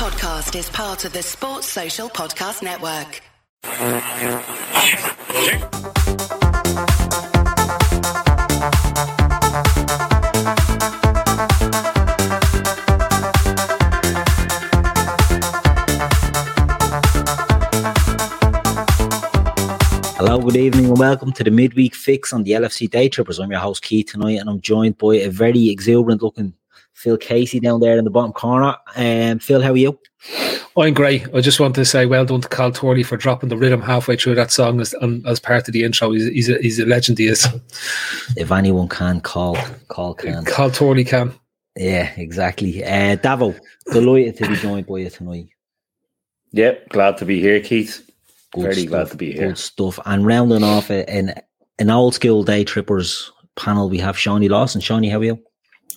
podcast is part of the Sports Social Podcast Network. Hello, good evening, and welcome to the midweek fix on the LFC Day Trippers. I'm your host Keith tonight, and I'm joined by a very exuberant looking Phil Casey down there in the bottom corner. And um, Phil, how are you? I'm great. I just want to say well done to Cal Torley for dropping the rhythm halfway through that song as, um, as part of the intro. He's, he's, a, he's a legend, he is. If anyone can, call, call can. Cal Torley can. Yeah, exactly. Uh, Davo, delighted to be joined by you tonight. Yep, glad to be here, Keith. Good Very stuff, glad to be here. Good stuff. And rounding off a- an an old school day trippers panel, we have Shawnee Lawson. Shawnee, how are you?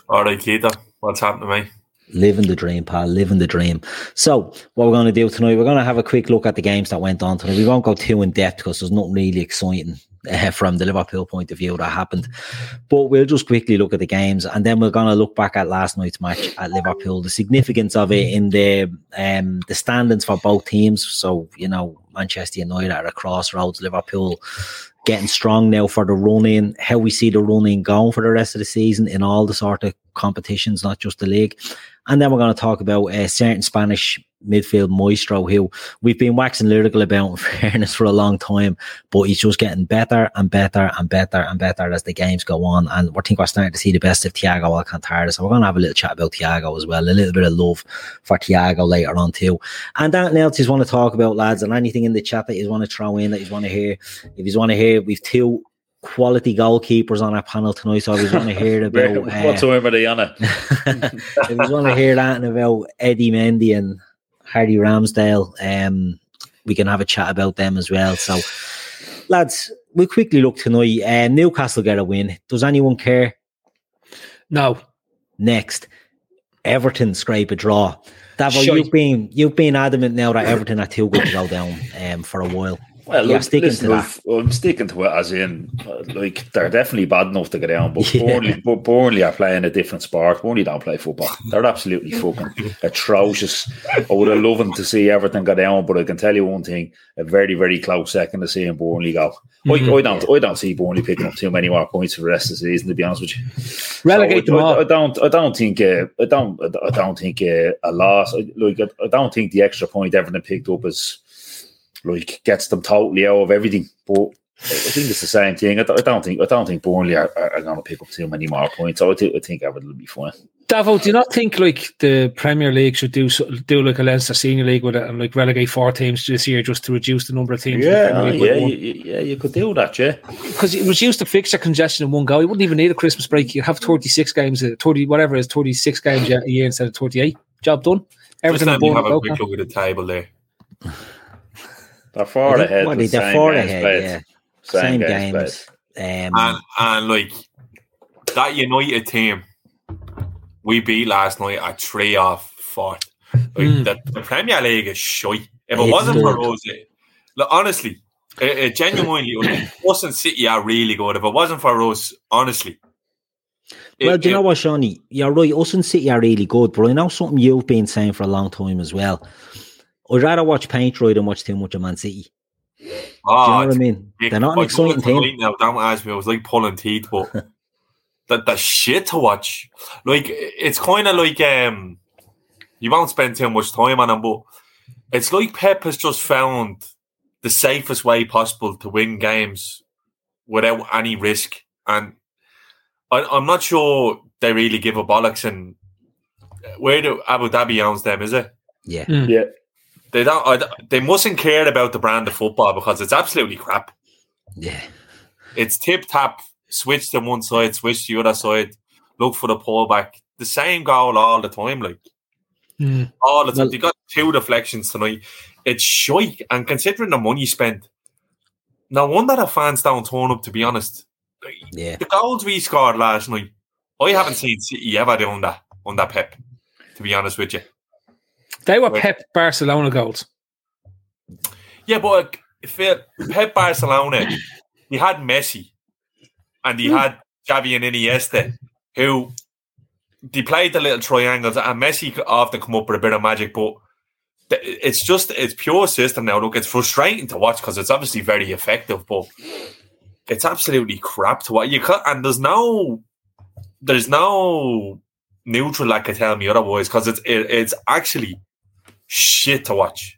All right, Keita, what's happening, me. Living the dream, pal. Living the dream. So, what we're going to do tonight, we're going to have a quick look at the games that went on tonight. We won't go too in depth because there's nothing really exciting uh, from the Liverpool point of view that happened. But we'll just quickly look at the games and then we're going to look back at last night's match at Liverpool, the significance of it in the um, the standings for both teams. So, you know, Manchester United are at crossroads, Liverpool getting strong now for the running, how we see the running going for the rest of the season in all the sort of competitions, not just the league. And then we're going to talk about a certain Spanish midfield maestro who we've been waxing lyrical about in fairness for a long time, but he's just getting better and better and better and better as the games go on. And we think we're starting to see the best of Thiago Alcantara. So we're going to have a little chat about Thiago as well, a little bit of love for Thiago later on too. And anything else you want to talk about, lads, and anything in the chat that you want to throw in that you want to hear. If you want to hear, we've two quality goalkeepers on our panel tonight, so I was want to hear about uh, Whatsoever they on it. if you want to hear that and about Eddie Mendy and Hardy Ramsdale, um, we can have a chat about them as well. So, lads, we'll quickly look tonight. Uh, Newcastle get a win. Does anyone care? No. Next, Everton scrape a draw. Davo, Shite. you've been you've been adamant now that Everton are too good to go down um, for a while. Well, look, sticking listen, to I've- I'm sticking to it as in, like, they're definitely bad enough to get down, but Yeah. Burnley, but Burnley are playing a different sport. Burnley don't play football. They're absolutely fucking atrocious. I would have loved to see Everton go down, but I can tell you one thing: a very, very close second to seeing Burnley go. I, I don't, I don't see Burnley picking up too many more points for the rest of the season. To be honest with you, Relegate So them I, I, all. I don't. I don't think. Uh, I don't. I don't think uh, a loss. I- Like I, I don't think the extra point Everton picked up is like gets them totally out of everything. But I think it's the same thing. I, don't- think. I don't think Burnley are, are, are going to pick up too many more points. So I think. I think Everton will be fine. Davo, do you not think like the Premier League should do do like a Leinster Senior League with it and like relegate four teams this year just to reduce the number of teams? Yeah, yeah, you, you- yeah. You could do that. Yeah. because it reduced the fixture congestion in one go. You wouldn't even need a Christmas break. You have thirty six games, uh, thirty whatever it is, thirty six games a year instead of thirty eight. Job done. Just Everything let in me have a okay. quick look at the table there. They're far ahead. What, with they're same far games ahead, played. yeah. Same, Same games. games. Um, And and like that United team, we beat last night at three off four. Like Mm. the, the Premier League is shite. If it It's wasn't for good. us, it, look, honestly, it, it genuinely, like, us and City are really good. If it wasn't for us, honestly. it- Well, do you know what, Shawnee? You're right. Us and City are really good, but I know something you've been saying for a long time as well. I'd rather watch Paint Dry than watch too much of Man City. Ah, do you know oh, what I mean? Yeah, They're not an I exciting told team. Now, don't ask me. I was like pulling teeth, but that the shit to watch. Like it's kind of like um, you won't spend too much time on them, but it's like Pep has just found the safest way possible to win games without any risk, and I, I'm not sure they really give a bollocks. And uh, where do Abu Dhabi owns them? Is it? Yeah. Hmm. Yeah. They don't. I, they mustn't care about the brand of football because it's absolutely crap. Yeah. it's tip tap, switch to one side, switch to the other side, look for the pullback. The same goal all the time, like Mm. all the time. Well- they got two deflections tonight. It's shite, and considering the money spent, no wonder the fans don't turn up. To be honest, Yeah. the goals we scored last night, I haven't seen City ever doing that under Pep. To be honest with you, They were Pep Barcelona goals. yeah, but if it, Pep Barcelona, he had Messi, and he hmm. had Xavi and Iniesta, who they played the little triangles, and Messi could often come up with a bit of magic, but it's just it's pure system now. Look, it's frustrating to watch because it's obviously very effective, but it's absolutely crap to watch. You can and there's no there's no neutral like can tell me otherwise because it's it, it's actually shit to watch.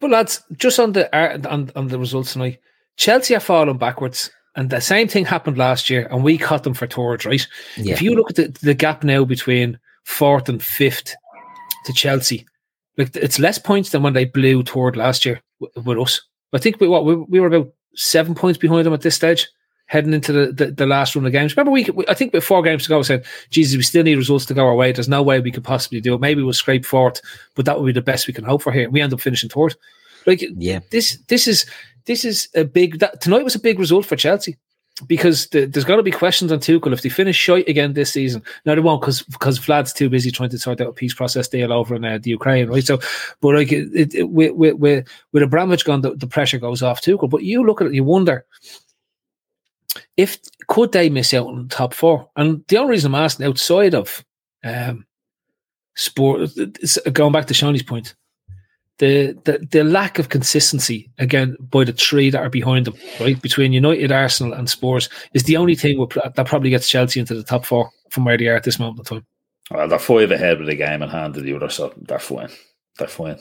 But lads, just on the uh, on, on the results tonight, Chelsea are falling backwards. And the same thing happened last year, and we cut them for towards right? Yeah. If you look at the, the gap now between fourth and fifth to Chelsea, like it's less points than when they blew third last year with, with us. I think we what we, we were about seven points behind them at this stage, heading into the, the, the last run of games. Remember, we, we I think with four games to go, I said, "Jesus, we still need results to go our way. There's no way we could possibly do it. Maybe we'll scrape fourth, but that would be the best we can hope for here." We end up finishing third. Like Yeah. this, this is this is a big. That, tonight was a big result for Chelsea because the, there's got to be questions on Tuchel if they finish shite again this season. No, they won't because because Vlad's too busy trying to sort out a peace process deal over in uh, the Ukraine, right? So, but like it, it, it, with, with with with Abramovich gone, the, the pressure goes off Tuchel. But you look at it, you wonder if could they miss out on the top four. And the only reason I'm asking, outside of um, sport, it's- going back to Shawnee's point, the, the the lack of consistency again by the three that are behind them, right between United, Arsenal, and Spurs, is the only thing that probably gets Chelsea into the top four from where they are at this moment in time. Well, they're five ahead with the game in hand to the other, so they're fine. They're fine.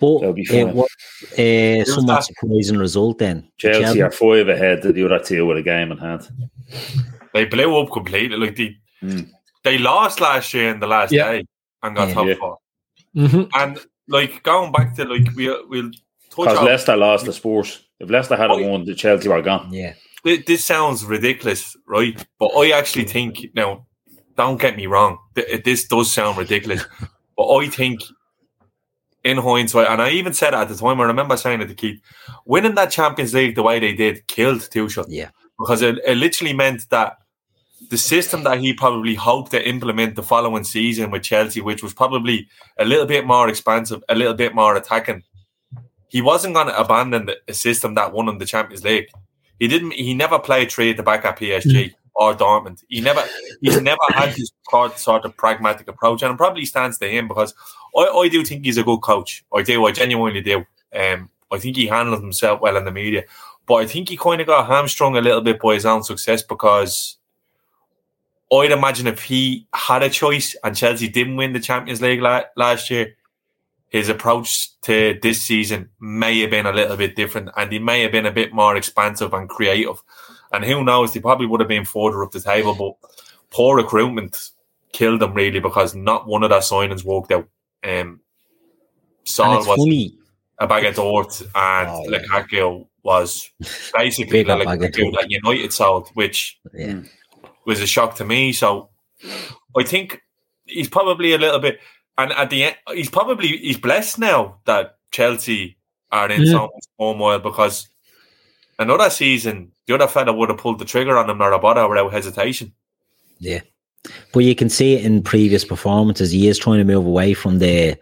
But They'll be it fine. was uh, somewhat that? surprising result then. Chelsea are five ahead to the other two with a game in hand. They blew up completely. Like they Mm. they lost last year in the last Yeah. day and got Yeah. top Yeah. four. Mm-hmm. And like going back to like we we'll touch Because on Leicester lost the Spurs. If Leicester had Oh, won, the Chelsea were gone. Yeah. This sounds ridiculous, right? But I actually think now, don't get me wrong, th- this does sound ridiculous, but I think in hindsight, and I even said at the time. I remember saying it to Keith, winning that Champions League the way they did killed Tuchel Yeah. because it, it literally meant that the system that he probably hoped to implement the following season with Chelsea, which was probably a little bit more expansive, a little bit more attacking, he wasn't going to abandon the, a system that won him the Champions League. He didn't. He never played three at the back at PSG mm. Or Dortmund. He never. He's never had this sort of pragmatic approach, and it probably stands to him because I, I do think he's a good coach. I do. I genuinely do. Um, I think he handled himself well in the media, but I think he kind of got hamstrung a little bit by his own success because I'd imagine if he had a choice and Chelsea didn't win the Champions League la- last year, his approach to this season may have been a little bit different and he may have been a bit more expansive and creative. And who knows, he probably would have been further up the table, but poor recruitment killed them really because not one of their signings worked out. Um, Saul was funny. a bag of dirt and Oh, yeah. Lukaku was basically the Lukaku that United sold, which Yeah. was a shock to me. So I think he's probably a little bit, and at the end, he's probably he's blessed now that Chelsea are in Yeah. so much turmoil because another season, the other fella would have pulled the trigger on him or a Narabada without hesitation. Yeah. But you can see it in previous performances. He is trying to move away from the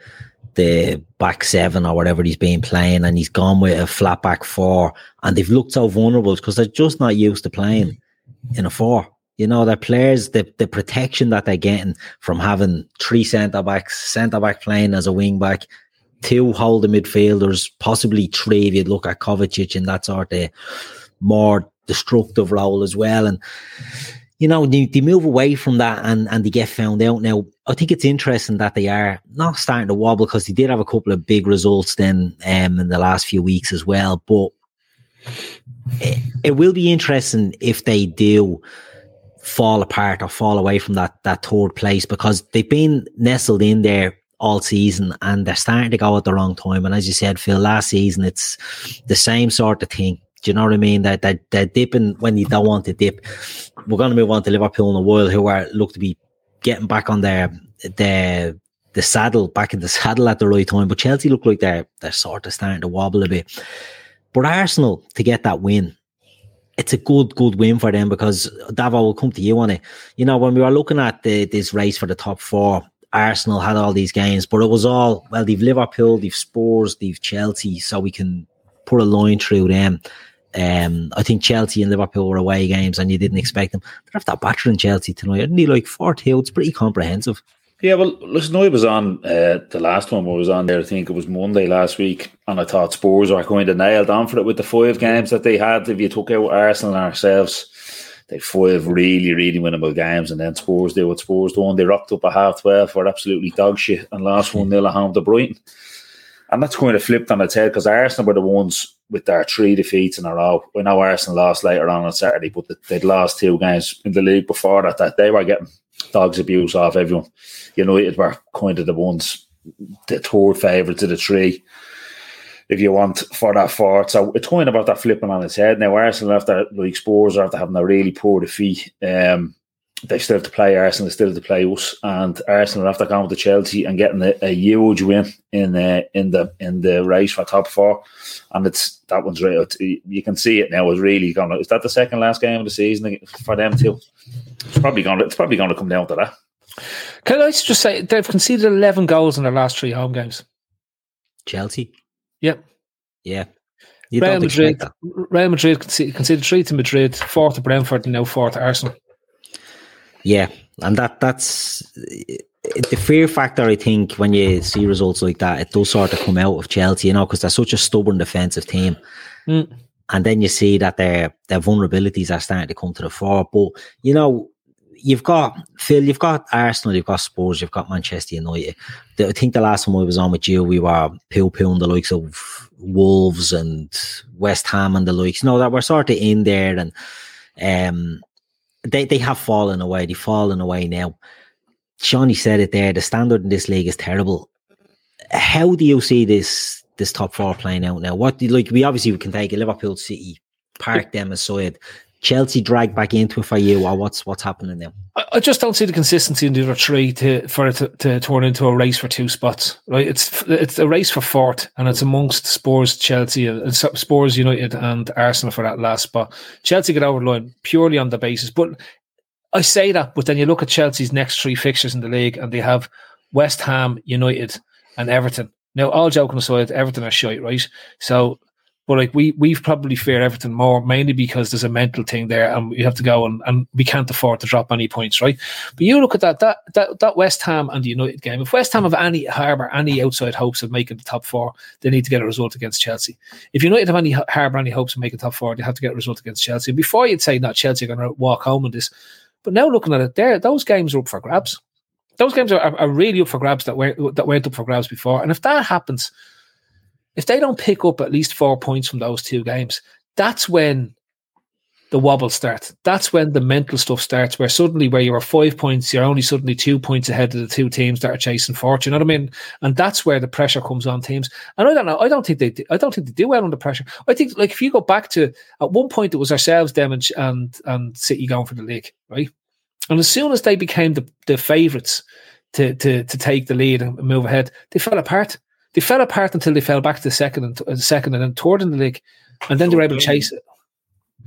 the back seven or whatever he's been playing, and he's gone with a flat back four. And they've looked so vulnerable because they're just not used to playing in a four. You know, their players, the, the protection that they're getting from having three centre backs, centre back playing as a wing back, two holding midfielders, possibly three if you look at Kovacic and that sort of more destructive role as well. And you know, they, they move away from that and, and they get found out. Now, I think it's interesting that they are not starting to wobble because they did have a couple of big results then um, in the last few weeks as well. But it, it will be interesting if they do fall apart or fall away from that, that third place because they've been nestled in there all season and they're starting to go at the wrong time. And as you said, Phil, last season, it's the same sort of thing. Do you know what I mean? That that they're dipping when you don't want to dip. We're going to move on to Liverpool in a while, who are look to be getting back on their the the saddle, back in the saddle at the right time. But Chelsea look like they're they're sort of starting to wobble a bit. But Arsenal to get that win, it's a good good win for them because Davo will come to you on it. You know when we were looking at the, this race for the top four, Arsenal had all these games, but it was all well. They've Liverpool, they've Spurs, they've Chelsea, so we can put a line through them. Um, I think Chelsea and Liverpool were away games, and you didn't expect them. They're after battering Chelsea tonight. Didn't they like four two? It's pretty comprehensive. Yeah, well, listen, I was on uh, the last one. I was on there. I think it was Monday last week, and I thought Spurs were going to nail down for it with the five games that they had. If you took out Arsenal and ourselves, they five really, really winnable games, and then Spurs did what Spurs done. They rocked up a half twelve for absolutely dog shit and last one 0 at home to Brighton. And that's kind of flipped on its head because Arsenal were the ones with their three defeats in a row. We know Arsenal lost later on on Saturday, but they'd lost two games in the league before that. That they were getting dogs abuse off everyone. United were kind of the ones, the third favourites of the three, if you want, for that fourth. So it's kind of about that flipping on its head. Now, Arsenal, after like Spurs, after having a really poor defeat, um, they still have to play Arsenal, they still have to play us, and Arsenal after going to Chelsea and getting a, a huge win in uh, in the in the race for top four, and it's that one's right. You can see it now. Is really going. Is that the second last game of the season for them too? It's probably going. To, it's probably going to come down to that. Can I just say they've conceded eleven goals in their last three home games? Chelsea. Yep. Yeah. You Real Madrid. Real Madrid conceded three to Madrid, four to Brentford, and now four to Arsenal. Yeah, and that that's the fear factor. I think when you see results like that, it does sort of come out of Chelsea, you know, because they're such a stubborn defensive team. Mm. And then you see that their their vulnerabilities are starting to come to the fore. But you know, you've got Phil, you've got Arsenal, you've got Spurs, you've got Manchester United. I think the last time I was on with you, we were pill pilling the likes of Wolves and West Ham and the likes. You know that we're sort of in there, and um, they, they have fallen away. They've fallen away now. Shawnee said it there. The standard in this league is terrible. How do you see this this top four playing out now? What do you, like? We obviously we can take a Liverpool City, park them aside. Chelsea drag back into it for you, or what's what's happening now? I, just don't see the consistency in the other three to for it to, to, turn into a race for two spots. Right? It's it's a race for fourth, and it's amongst Spurs, Chelsea, and Spurs, United, and Arsenal for that last spot. Chelsea get over the line purely on the basis, but I say that, but then you look at Chelsea's next three fixtures in the league, and they have West Ham, United, and Everton. Now, all joking aside, Everton are shite, right? So but like we we've probably feared Everton more, mainly because there's a mental thing there, and we have to go and, and we can't afford to drop any points, right? But you look at that that that that West Ham and the United game. If West Ham have any harbour any outside hopes of making the top four, they need to get a result against Chelsea. If United have any harbour any hopes of making top four, they have to get a result against Chelsea. Before you'd say, not Chelsea are going to walk home in this, but now looking at it, there those games are up for grabs. Those games are, are, really up for grabs that went that went up for grabs before, and if that happens if they don't pick up at least four points from those two games, that's when the wobble starts. That's when the mental stuff starts, where suddenly, where you are five points, you're only suddenly two points ahead of the two teams that are chasing fortune. You know what I mean? And that's where the pressure comes on teams. And I don't know. I don't think they. Do, I don't think they do well under pressure. I think, like, if you go back to at one point, it was ourselves, them, and and, and City going for the league, right? And as soon as they became the the favourites to to to take the lead and move ahead, they fell apart. They fell apart until they fell back to second and uh, second and then third in the league, and then they were able to chase it.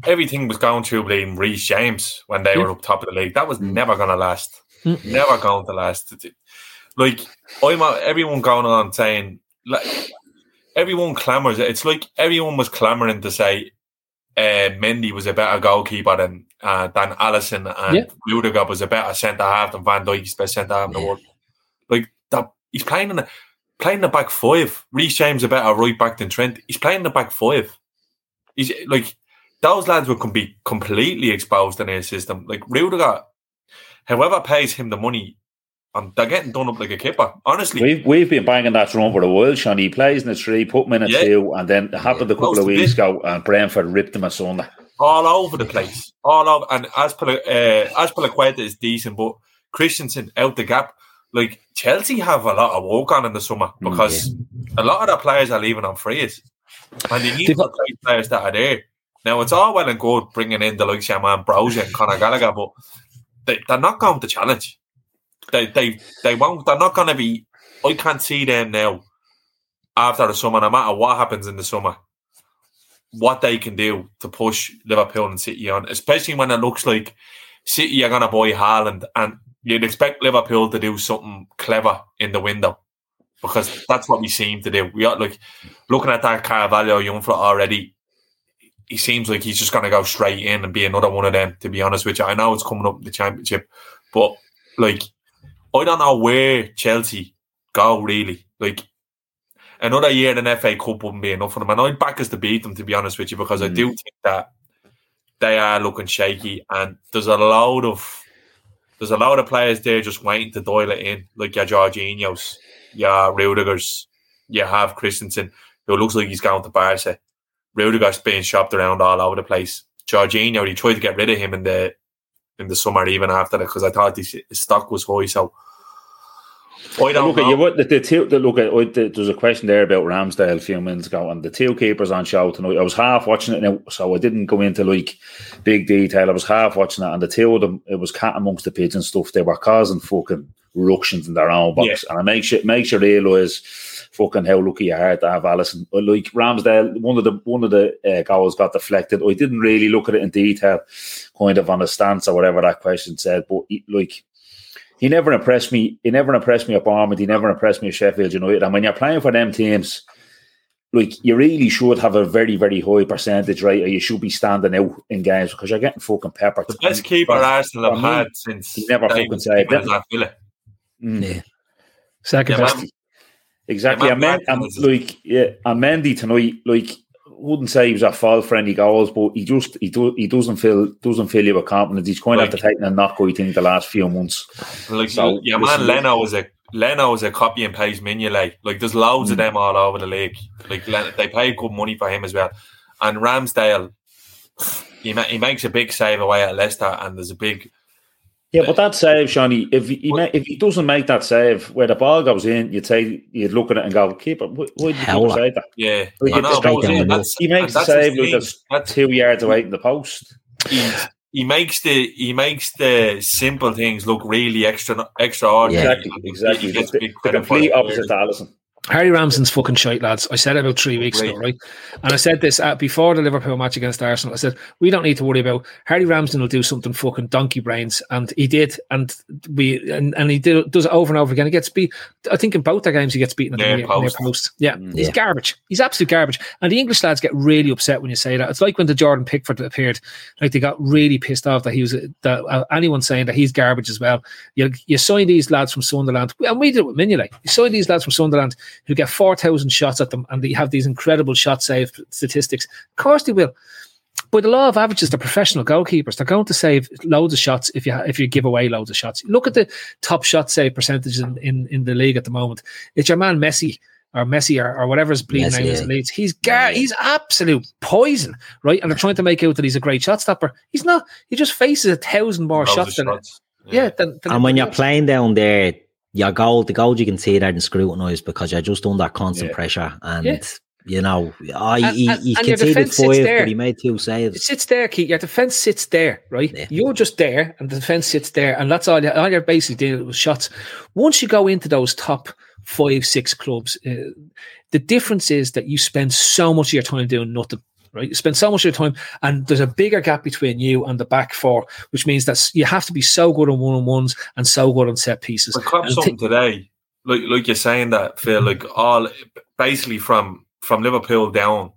Everything was going to blame Reece James when they yeah. were up top of the league. That was mm. never going to last. Mm. Never going to last. Like I'm everyone going on saying like everyone clamors. It's like everyone was clamoring to say uh, Mendy was a better goalkeeper than uh, than Alisson and yeah. Rudiger was a better centre half than Van Dijk's best centre half in the world. Like that, he's playing in a playing the back five. Reece James a better right back than Trent. He's playing the back five. He's like those lads would can be completely exposed in his system. Like Rudiger, whoever pays him the money, and they're getting done up like a kipper. Honestly, we've we've been banging that drum for a while. Sean, he plays in the three, put him in a yeah. two, and then it happened yeah, a couple of weeks ago, and Brentford ripped him asunder. All over the place, all over. And as per uh, as is decent, but Christensen out the gap like Chelsea have a lot of work on in the summer mm, because yeah. a lot of the players are leaving on frees, and they need the players that are there. Now it's all well and good bringing in the likes of man Broja and Conor Gallagher, but they, they're not going to challenge. They they they won't. They're not going to be. I can't see them now after the summer, no matter what happens in the summer, what they can do to push Liverpool and City on, especially when it looks like City are going to buy Haaland and you'd expect Liverpool to do something clever in the window because that's what we seem to do. We are like looking at that Carvalho young for already. He seems like he's just going to go straight in and be another one of them. To be honest with you, I know it's coming up in the championship, but like I don't know where Chelsea go really. Like another year in an FA Cup wouldn't be enough for them. And I'd back us to beat them, to be honest with you, because I do hmm. think that they are looking shaky and there's a load of there's a lot of players there just waiting to dial it in, like your Jorginho's, your Rudiger's, you have Christensen, who looks like he's going to Barca. Rudiger's being shopped around all over the place. Jorginho, he tried to get rid of him in the in the summer even after that because I thought his stock was high. So I don't look know. at you. What the, the two? The, look at oh, the, there's a question there about Ramsdale a few minutes ago, and the two keepers on show tonight. I was half watching it now, so I didn't go into like big detail. I was half watching it, and the two of them, it was cat amongst the pigeon stuff. They were causing fucking ructions in their own box, Yeah. and it makes you makes you realise fucking how lucky you are to have Alisson. Like Ramsdale, one of the one of the uh, goals got deflected. I didn't really look at it in detail, kind of on a stance or whatever that question said, but like he never impressed me. He never impressed me at Bournemouth. He never impressed me at Sheffield United. And when you're playing for them teams, like you really should have a very, very high percentage, right? Or you should be standing out in games because you're getting fucking peppered. the best keeper For- Arsenal for have me, had since he never David fucking saved Seaman it. was at Villa. Mm. Yeah. Second Yeah, best. Exactly. Yeah, and, man, Men- and Martinez is- like yeah, and Mendy tonight, like wouldn't say he was at fault for any goals, but he just he do he doesn't feel doesn't feel you with confidence. He's kind of Like- after taking a knock, I think, the last few months. Like So, yeah, listen, man, Leno was a Leno was a copy and paste Mignolet. Like there's loads Mm. of them all over the league. Like they paid good money for him as well. And Ramsdale, he ma- he makes a big save away at Leicester, and there's a big Yeah, but that save, Shawnee, if he ma- if he doesn't make that save where the ball goes in, you'd say you'd look at it and go, keeper, why, why did you say that? yeah. Like, I know, straight but down the that's- He makes and the that's his save like thing. that's That's- two yards away from the post. he, he makes the he makes the simple things look really extra extraordinary. Yeah. Exactly, exactly. He gets The, big the complete opposite to Alisson. Harry Ramsden's fucking shite, lads. I said it about three weeks ago, right? And I said this uh, before the Liverpool match against Arsenal. I said, we don't need to worry about Harry Ramsden will do something fucking donkey brains. And he did. And we and, and he did, does it over and over again. He gets beat. I think in both their games, he gets beaten at Near the near post. post. Yeah. He's garbage. He's absolute garbage. And the English lads get really upset when you say that. It's like when the Jordan Pickford appeared. Like they got really pissed off that he was, that uh, anyone saying that he's garbage as well. You, you sign these lads from Sunderland, and we did it with Mignolet. You sign these lads from Sunderland who get 4,000 shots at them and they have these incredible shot save statistics. Of course they will. By the law of averages, they're professional goalkeepers. They're going to save loads of shots if you if you give away loads of shots. Look at the top shot save percentages in, in, in the league at the moment. It's your man Messi or Messi or, or whatever his bleeding Messi, name is yeah. in Leeds. He's gar- he's absolute poison, right? And they're trying to make out that he's a great shot stopper. He's not. He just faces a thousand more Loads of shots than shots. yeah. Than, than And when you're else. playing down there, your goal, the goals you can see there and scrutinised because you're just under constant Yeah. pressure. And, Yeah. you know, I, And- he, and- he conceded five, but he made two saves. It sits there, Keith. Your defense sits there, right? Yeah. You're just there, and the defense sits there, and that's all. You, all you're basically doing with shots. Once you go into those top five, six clubs, uh, the difference is that you spend so much of your time doing nothing. Right, you spend so much of your time, and there's a bigger gap between you and the back four, which means that you have to be so good on one on ones and so good on set pieces. But cop And something today, like like you're saying that Phil, like all basically from from Liverpool down,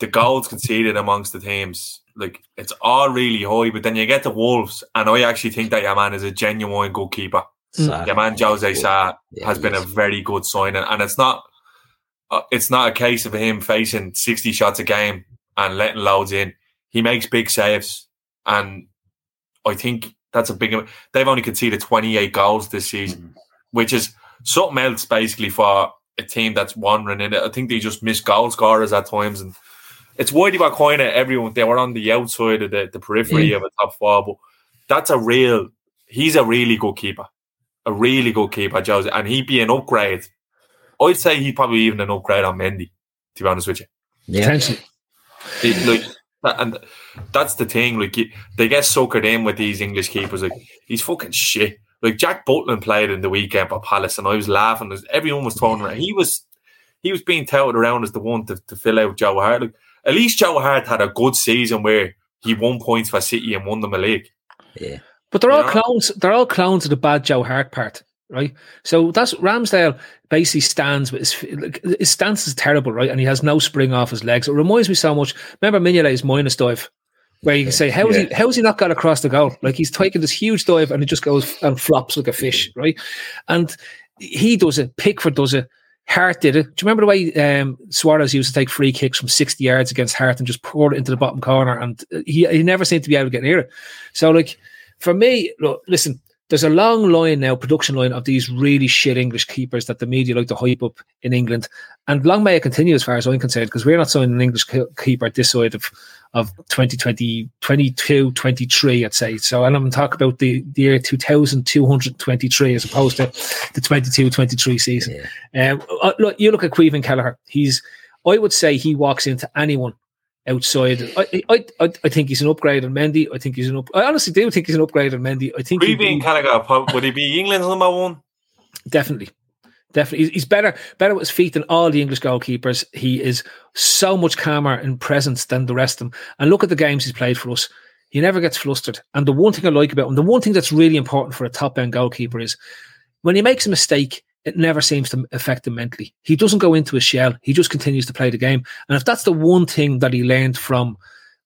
the goals conceded amongst the teams, like it's all really high. But then you get the Wolves, and I actually think that your man is a genuine goalkeeper. So, Your man Jose Sa Yeah, has been a very good signing, and it's not Uh, it's not a case of him facing sixty shots a game and letting loads in. He makes big saves, and I think that's a big. They've only conceded twenty eight goals this season, mm-hmm. which is something else basically for a team that's wandering in it. I think they just miss goal scorers at times, and it's they were kind of everyone. They were on the outside of the, the periphery mm. of a top four, but that's a real. He's a really good keeper, a really good keeper, Jose, and he'd be an upgrade. I'd say he'd probably even an upgrade on Mendy. To be honest with you, yeah. potentially, it, like, and that's the thing. Like, they get suckered in with these English keepers. Like, he's fucking shit. Like Jack Butland played in the weekend for Palace, and I was laughing. as Everyone was throwing around. He was, he was being touted around as the one to, to fill out Joe Hart. Like, at least Joe Hart had a good season where he won points for City and won them a league. yeah. But they're all Yeah. clones. They're all clones of the bad Joe Hart part, right? So that's Ramsdale basically stands with his like, his stance is terrible, right? And he has no spring off his legs. It reminds me so much. Remember Mignolet's minus dive, where you can say, how is he how has he not got across the goal? Like he's taking this huge dive and it just goes and flops like a fish, right? And he does it, Pickford does it, Hart did it. Do you remember the way um, Suarez used to take free kicks from 60 yards against Hart and just pour it into the bottom corner? And he, he never seemed to be able to get near it. So, like, for me, look, listen, there's a long line now, production line of these really shit English keepers that the media like to hype up in England. And long may it continue as far as I'm concerned, because we're not signing an English keeper this side of, of 2020, 22, 23, I'd say. So, and I'm talking about the, the year 2223 as opposed to the 22, 23 season. Yeah. Um, uh, look, you look at Caoimhin Kelleher. He's, I would say he walks into anyone outside. I, I, I, I think he's an upgrade on Mendy. I think he's an up. I honestly do think he's an upgrade on Mendy. I think Caoimhin Kelleher, would he be England's number one? Definitely. Definitely, he's better better with his feet than all the English goalkeepers. He is so much calmer in presence than the rest of them. And look at the games he's played for us. He never gets flustered. And the one thing I like about him, the one thing that's really important for a top end goalkeeper is when he makes a mistake, it never seems to affect him mentally. He doesn't go into a shell. He just continues to play the game. And if that's the one thing that he learned from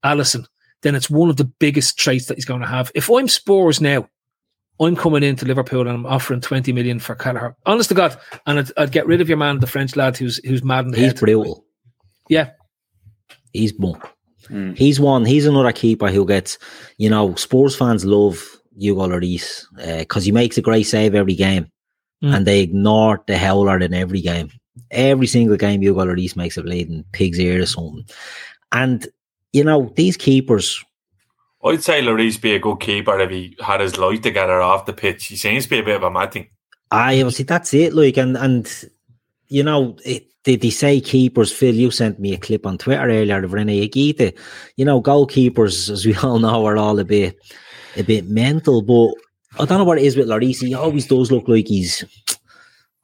Alisson, then it's one of the biggest traits that he's going to have. If I'm Spurs now, I'm coming into Liverpool and I'm offering 20 million for Kelleher. Honest to God. And I'd, I'd, get rid of your man, the French lad who's who's mad in the He's head. brutal. Yeah. He's bunk. Mm. He's one. He's another keeper who gets, you know, Spurs fans love Hugo Lloris because uh, he makes a great save every game. Mm. And they ignore the howler in every game. Every single game you Hugo Lloris makes a bleeding pig's ear or something. And, you know, these keepers I'd say Lloris be a good keeper if he had his life together off the pitch. He seems to be a bit of a mad thing. I see that's it. Like and and you know, it, did they say keepers? Phil, you sent me a clip on Twitter earlier of Rene Higuita. You know, goalkeepers, as we all know, are all a bit a bit mental. But I don't know what it is with Lloris. He always does look like he's.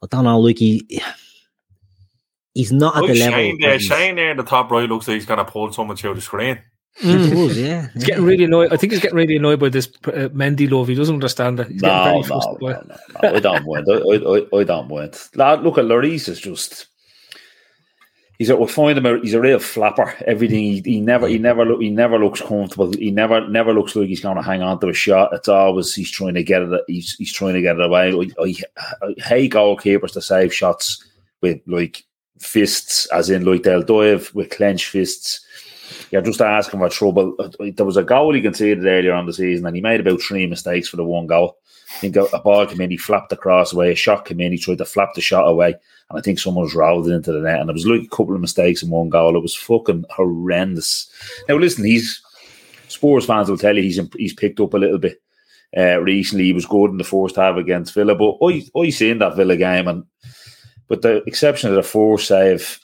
I don't know, like he. He's not at the Shane level. There, Shane there in the top right looks like he's going to pull someone through the screen. Mm. Does, yeah. He's getting really annoyed. I think he's getting really annoyed by this uh, Mendy love. He doesn't understand it. He's no, no, no, no, no, I don't mind. I, I, I don't mind. Look at Lloris is just. He's a, we find him. A, he's a real flapper. Everything he, he never he mm. never look he never looks comfortable. He never never looks like he's going to hang on to a shot. It's always he's trying to get it. He's he's trying to get it away. I, I, I hate goalkeepers to save shots with like fists, as in like they'll dive with clenched fists you're just asking for trouble. There was a goal he conceded earlier on the season, and he made about three mistakes for the one goal. I think a, a ball came in, he flapped the cross away, a shot came in, he tried to flap the shot away, and I think someone was rolled into the net. And it was like a couple of mistakes in one goal. It was fucking horrendous. Now, listen, he's Spurs fans will tell you he's he's picked up a little bit uh, recently. He was good in the first half against Villa, but I I seen that Villa game, and but the exception of the fourth save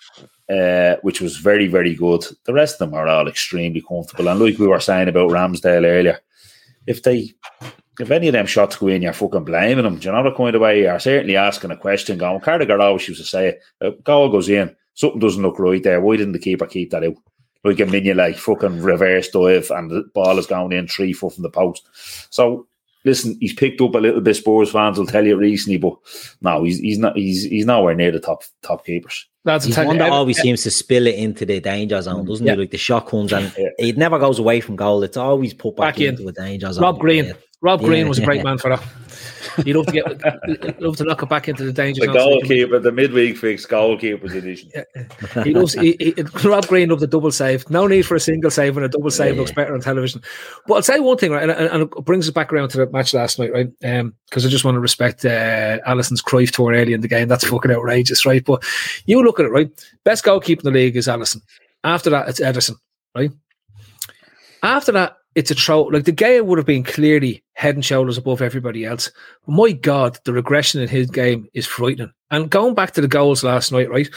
uh, which was very, very good. The rest of them are all extremely comfortable. And like we were saying about Ramsdale earlier, if they if any of them shots go in, you're fucking blaming them. Do you know the kind of way you're certainly asking a question going, Carragher always used to say it, a goal goes in, something doesn't look right there. Why didn't the keeper keep that out? Like a minion like fucking reverse dive and the ball is going in three foot from the post. So listen, he's picked up a little bit. Spurs fans will tell you recently, but no, he's he's not he's he's nowhere near the top top keepers. That's he's one that always seems to spill it into the danger zone, doesn't yeah. he? Like the shot comes and yeah. it never goes away from goal. It's always put back, back into in. a danger zone. Rob Green, yeah. Rob Green was a great man for that. You'd love to get, love to knock it back into the danger the goalkeeper, the midweek fix goalkeepers edition. Yeah. He loves. He, he, Rob Green loved the double save. No need for a single save, and a double save yeah. looks better on television. But I'll say one thing, right, and, and, it brings us back around to the match last night, right? Because um, I just want to respect uh, Alisson's Cruyff turn early in the game. That's fucking outrageous, right? But you look at it, right? Best goalkeeper in the league is Alisson. After that, it's Ederson, right? After that, it's a throw. Like De Gea would have been clearly head and shoulders above everybody else. But my God, the regression in his game is frightening. And going back to the goals last night, right?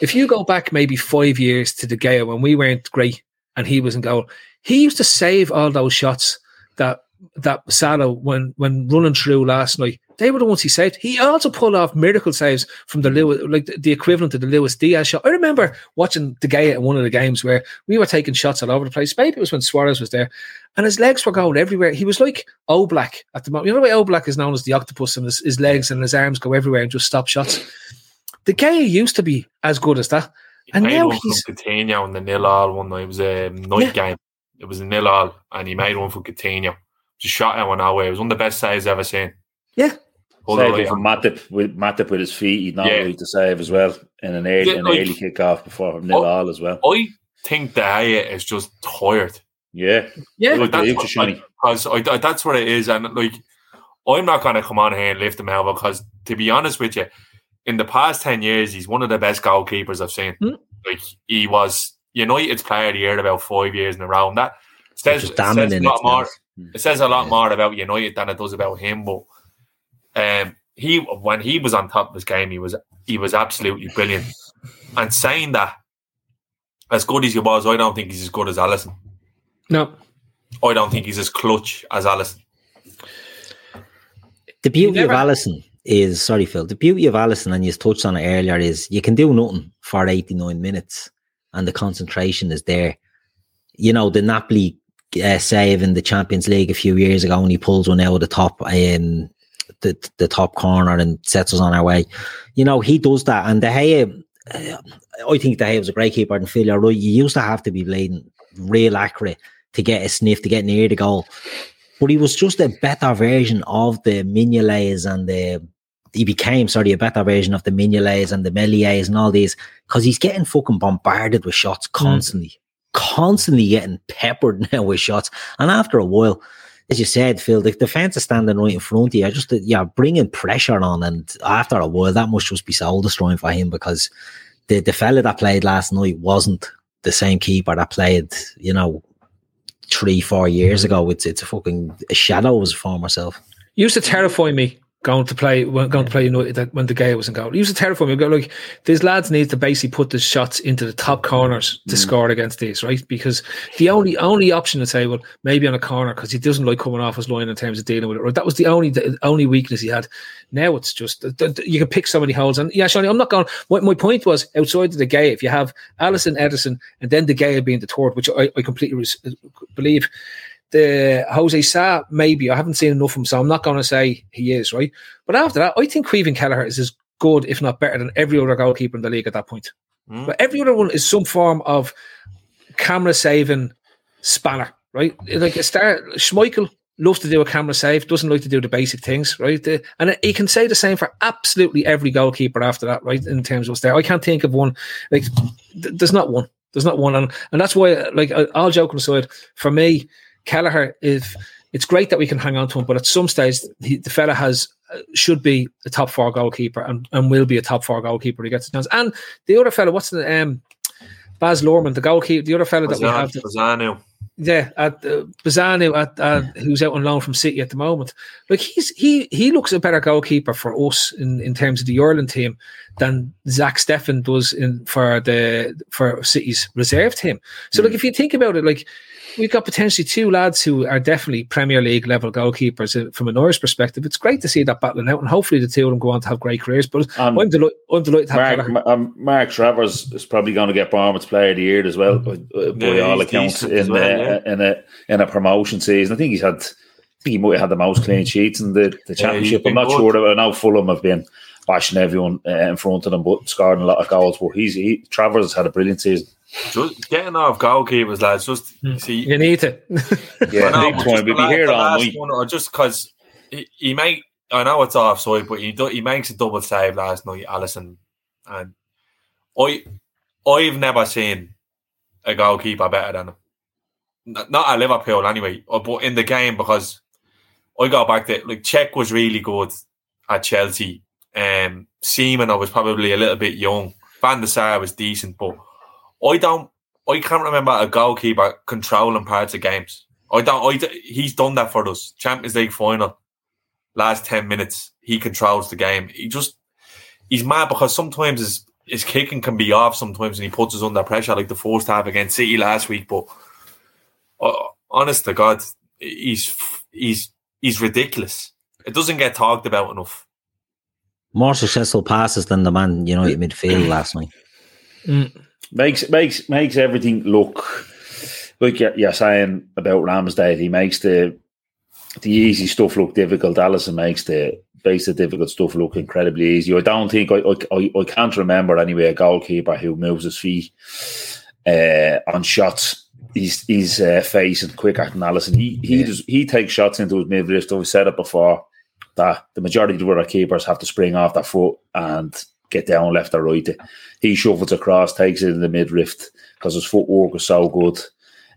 If you go back maybe five years to De Gea when we weren't great and he was in goal, he used to save all those shots that that Salah when when running through last night they were the ones he saved. He also pulled off miracle saves from the Luis, like the equivalent of the Luis Diaz shot. I remember watching De Gea in one of the games where we were taking shots all over the place. Maybe it was when Suarez was there, and his legs were going everywhere. He was like Oblak at the moment. You know the way Oblak is known as the octopus, and his, his legs and his arms go everywhere and just stop shots. De Gea used to be as good as that. He and now he's Coutinho in the nil all one night. It was a night yeah. game. It was a nil all, and he made one for Coutinho. Just shot out one away. It was one of the best saves I've ever seen. Yeah. Hold it Save right from Matip with Matip with his feet. He'd not Yeah. really to save as well in an early, Yeah, an like- early kick off before nil all as well. I think De Gea is just tired. Yeah, Yeah. Look, that's the what- shiny. because I, I- that's what it is. And like, I'm not going to come on here and lift him out because, to be honest with you, in the past ten years, he's one of the best goalkeepers I've seen. Hmm. Like he was United's Player of the Year about five years in a row. And that says, says a lot more. now. It says a lot Yeah. more about United than it does about him. But um, he, when he was on top of his game, he was he was absolutely brilliant. And saying that, as good as he was, I don't think he's as good as Alisson. No. I don't think he's as clutch as Alisson. The beauty never- of Alisson is sorry, Phil. The beauty of Alisson, and you touched on it earlier, is you can do nothing for 89 minutes and the concentration is there. You know, the Napoli uh, save in the Champions League a few years ago and he pulls one out of the top um, the, the top corner and sets us on our way. You know, he does that. And De Gea, uh, I think De Gea was a great keeper and Phil, right. You used to have to be bleeding real accurate to get a sniff, to get near the goal but he was just a better version of the Mignolets and the he became sorry a better version of the Mignolets and the Meliers and all these because he's getting fucking bombarded with shots constantly, constantly getting peppered now with shots. And after a while, as you said, Phil, the defense is standing right in front of you. Just yeah, bringing pressure on, and after a while, that must just be soul destroying for him because the the fella that played last night wasn't the same keeper that played, you know, three, four years mm-hmm. ago. It's it's a fucking a shadow of his former self. used to terrify me going to play when going to play United that when the guy was in goal. He used to terrify me. Go like these lads need to basically put the shots into the top mm. corners to mm. score against these, right? Because the only only option to say, well, maybe on a corner because he doesn't like coming off his line in terms of dealing with it. Right? That was the only the only weakness he had. Now it's just you can pick so many holes. And yeah, Shawnee, I'm not going. My, my point was outside of De Gea. If you have Alisson, Ederson, and then De Gea being the third, which I, I completely res- believe the Jose Sa, maybe I haven't seen enough of him, so I'm not going to say he is right. But after that, I think Caoimhin Kelleher is as good, if not better, than every other goalkeeper in the league at that point. Mm. But every other one is some form of camera saving spanner, right? Like a star, Schmeichel loves to do a camera save, doesn't like to do the basic things, right? And he can say the same for absolutely every goalkeeper after that, right? In terms of what's there, I can't think of one. Like, th- there's not one. There's not one, and and that's why, like, all joking aside, for me, Kelleher, if it's great that we can hang on to him, but at some stage, he, the fella has uh, should be a top four goalkeeper and, and will be a top four goalkeeper. when He gets a chance. And the other fella, what's the um, Baz Lorman, the goalkeeper, the other fella that we have, that, Bazunu. yeah, at uh, Bazunu, at uh, who's out on loan from City at the moment. Like he's he he looks a better goalkeeper for us in, in terms of the Ireland team than Zach Steffen does in for the for City's reserve team. So like if you think about it, like we've got potentially two lads who are definitely Premier League level goalkeepers uh, from an Irish perspective. It's great to see that battling out, and hopefully the two of them go on to have great careers. But Um, I'm delighted. I'm delighted to have Mark, Kelleher. um, Mark Travers is probably going to get Bournemouth's Player of the Year as well, by, uh, by Yeah, all accounts, in, well, uh, yeah. in a in a promotion season. I think he's had, I think he might have had the most clean sheets in the, the championship. been I'm not good. sure. I know Fulham have been bashing everyone uh, in front of them, but scoring a lot of goals. But he's he, Travers has had a brilliant season. Just getting off goalkeepers, lads. Just see, You need it. Yeah, I know, big but just We'll be here all last night. one, or just because he, he make. I know it's offside, but he do, he makes a double save last night, Alisson, and I I've never seen a goalkeeper better than him. Not at Liverpool anyway, uh, but in the game because I got back to like Cech was really good at Chelsea. Um, Seaman I was probably a little bit young. Van der Sar was decent, but I don't. I can't remember a goalkeeper controlling parts of games. I don't. I, d- he's done that for us. Champions League final, last ten minutes, he controls the game. He just he's mad because sometimes his his kicking can be off sometimes, and he puts us under pressure, like the first half against City last week. But uh, honest to God, he's he's he's ridiculous. It doesn't get talked about enough. More successful passes than the man United midfield last night. Makes makes makes everything look like you're, you're saying about Ramsdale. He makes the the easy stuff look difficult. Alisson makes the makes the difficult stuff look incredibly easy. I don't think I I, I, can't remember anyway a goalkeeper who moves his feet uh, on shots he's he's uh, facing quicker than Alisson. He he Yeah. does, he takes shots into his midriff. We've said it before that the majority of the other keepers have to spring off their foot and get down left or right. He shuffles across, takes it in the midriff because his footwork is so good.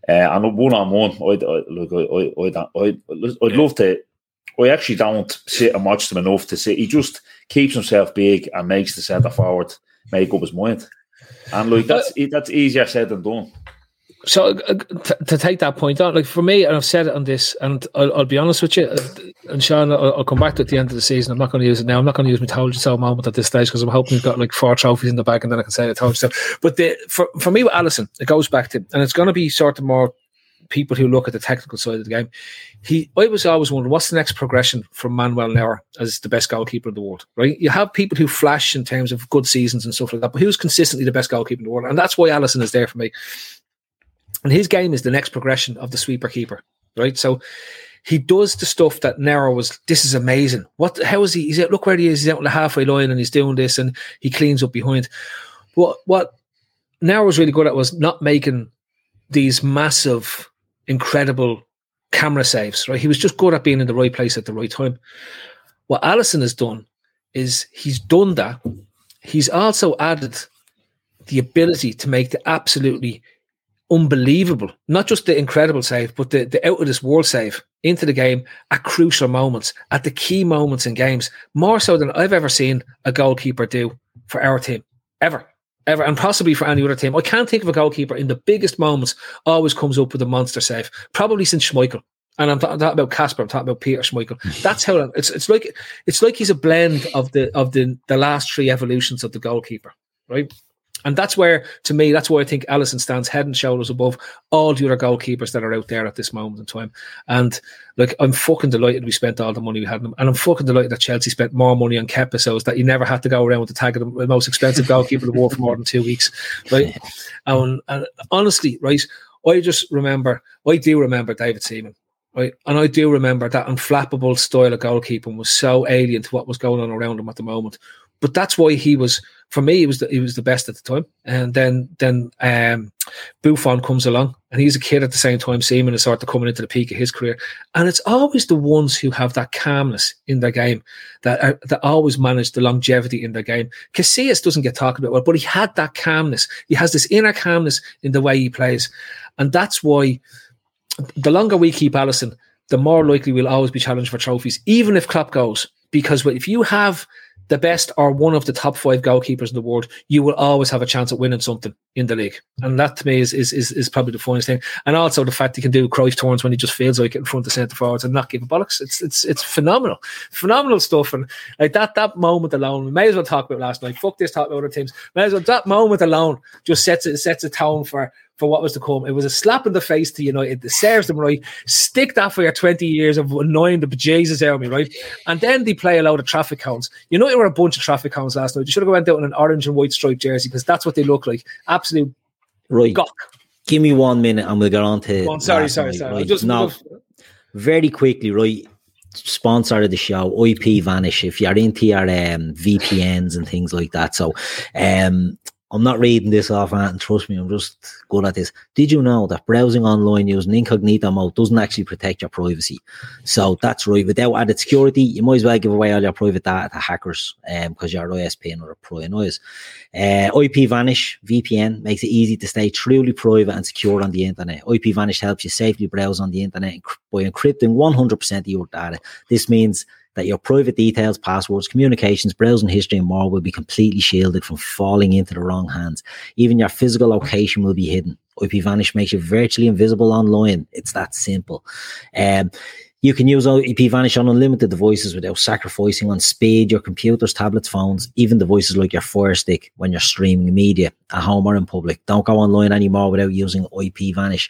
Uh, and one on one, I'd, I, look, I, I, I'd, I'd, I'd love to. I actually don't sit and watch them enough to see. He just keeps himself big and makes the centre forward make up his mind. And like that's that's easier said than done. So uh, t- to take that point on, like for me, and I've said it on this, and I'll, I'll be honest with you, uh, and Sean, I'll, I'll come back to at the end of the season. I'm not going to use it now. I'm not going to use my told you so moment at this stage because I'm hoping we've got like four trophies in the bag, and then I can say I told you so. But the, for for me with Alisson, it goes back to, and it's going to be sort of more people who look at the technical side of the game. He, I was always wondering what's the next progression from Manuel Neuer as the best goalkeeper in the world, right? You have people who flash in terms of good seasons and stuff like that, but who's consistently the best goalkeeper in the world, and that's why Alisson is there for me. And his game is the next progression of the sweeper keeper, right? So he does the stuff that Neuer was. This is amazing. What? How is he? He's out. Look where he is. He's out on the halfway line and he's doing this and he cleans up behind. What? What? Neuer was really good at was not making these massive, incredible camera saves. Right? He was just good at being in the right place at the right time. What Alisson has done is he's done that. He's also added the ability to make the absolutely unbelievable, not just the incredible save, but the, the out of this world save into the game at crucial moments, at the key moments in games, more so than I've ever seen a goalkeeper do for our team, ever. Ever and possibly for any other team. I can't think of a goalkeeper in the biggest moments always comes up with a monster save. Probably since Schmeichel. And I'm, ta- talking about Kasper. I'm talking about Peter Schmeichel. That's how it's. It's like it's like he's a blend of the of the the last three evolutions of the goalkeeper, right? And that's where, to me, that's why I think Alisson stands head and shoulders above all the other goalkeepers that are out there at this moment in time. And like, I'm fucking delighted we spent all the money we had on him. And I'm fucking delighted that Chelsea spent more money on Kepa so that you never had to go around with the tag of the most expensive goalkeeper in the world for more than two weeks. Right. And, and honestly, right, I just remember, I do remember David Seaman. Right. And I do remember that unflappable style of goalkeeping was so alien to what was going on around him at the moment. But that's why he was, for me, he was the, he was the best at the time. And then then um, Buffon comes along, and he's a kid at the same time. Seaman is sort of coming into the peak of his career, and it's always the ones who have that calmness in their game that are, that always manage the longevity in their game. Casillas doesn't get talked about well, but he had that calmness. He has this inner calmness in the way he plays, and that's why the longer we keep Alisson, the more likely we'll always be challenged for trophies, even if Klopp goes. Because if you have the best or one of the top five goalkeepers in the world, you will always have a chance at winning something in the league. And that to me is is is, is probably the funniest thing. And also the fact he can do Cruyff turns when he just feels like it in front of centre forwards and not give a bollocks. It's it's it's phenomenal. Phenomenal stuff. And like that that moment alone, we may as well talk about last night. Fuck this talk about other teams. May as well that moment alone just sets it sets a tone for for what was to come. It was a slap in the face to United. It serves them right. Stick that for your 20 years of annoying the bejesus out of me, right? And then they play a load of traffic cones. United were a bunch of traffic cones last night. They should have went out in an orange and white striped jersey because that's what they look like. Absolute Right. gawk. Give me one minute and we'll get on to. Sorry, sorry, night, sorry. right? Just, no, just- very quickly, right? Sponsor of the show, IP Vanish. If you're into your um, VPNs and things like that, so um, I'm not reading this off, and trust me, I'm just good at this. Did you know that browsing online using incognito mode doesn't actually protect your privacy? So that's right. Without added security, you might as well give away all your private data to hackers because you're ISP or a pro noise. Uh, IP Vanish VPN makes it easy to stay truly private and secure on the internet. IP Vanish helps you safely browse on the internet by encrypting 100% of your data. This means that your private details, passwords, communications, browsing history, and more will be completely shielded from falling into the wrong hands. Even your physical location will be hidden. IP Vanish makes you virtually invisible online. It's that simple. Um, you can use IP Vanish on unlimited devices without sacrificing on speed, your computers, tablets, phones, even devices like your Fire Stick when you're streaming media at home or in public. Don't go online anymore without using IP Vanish.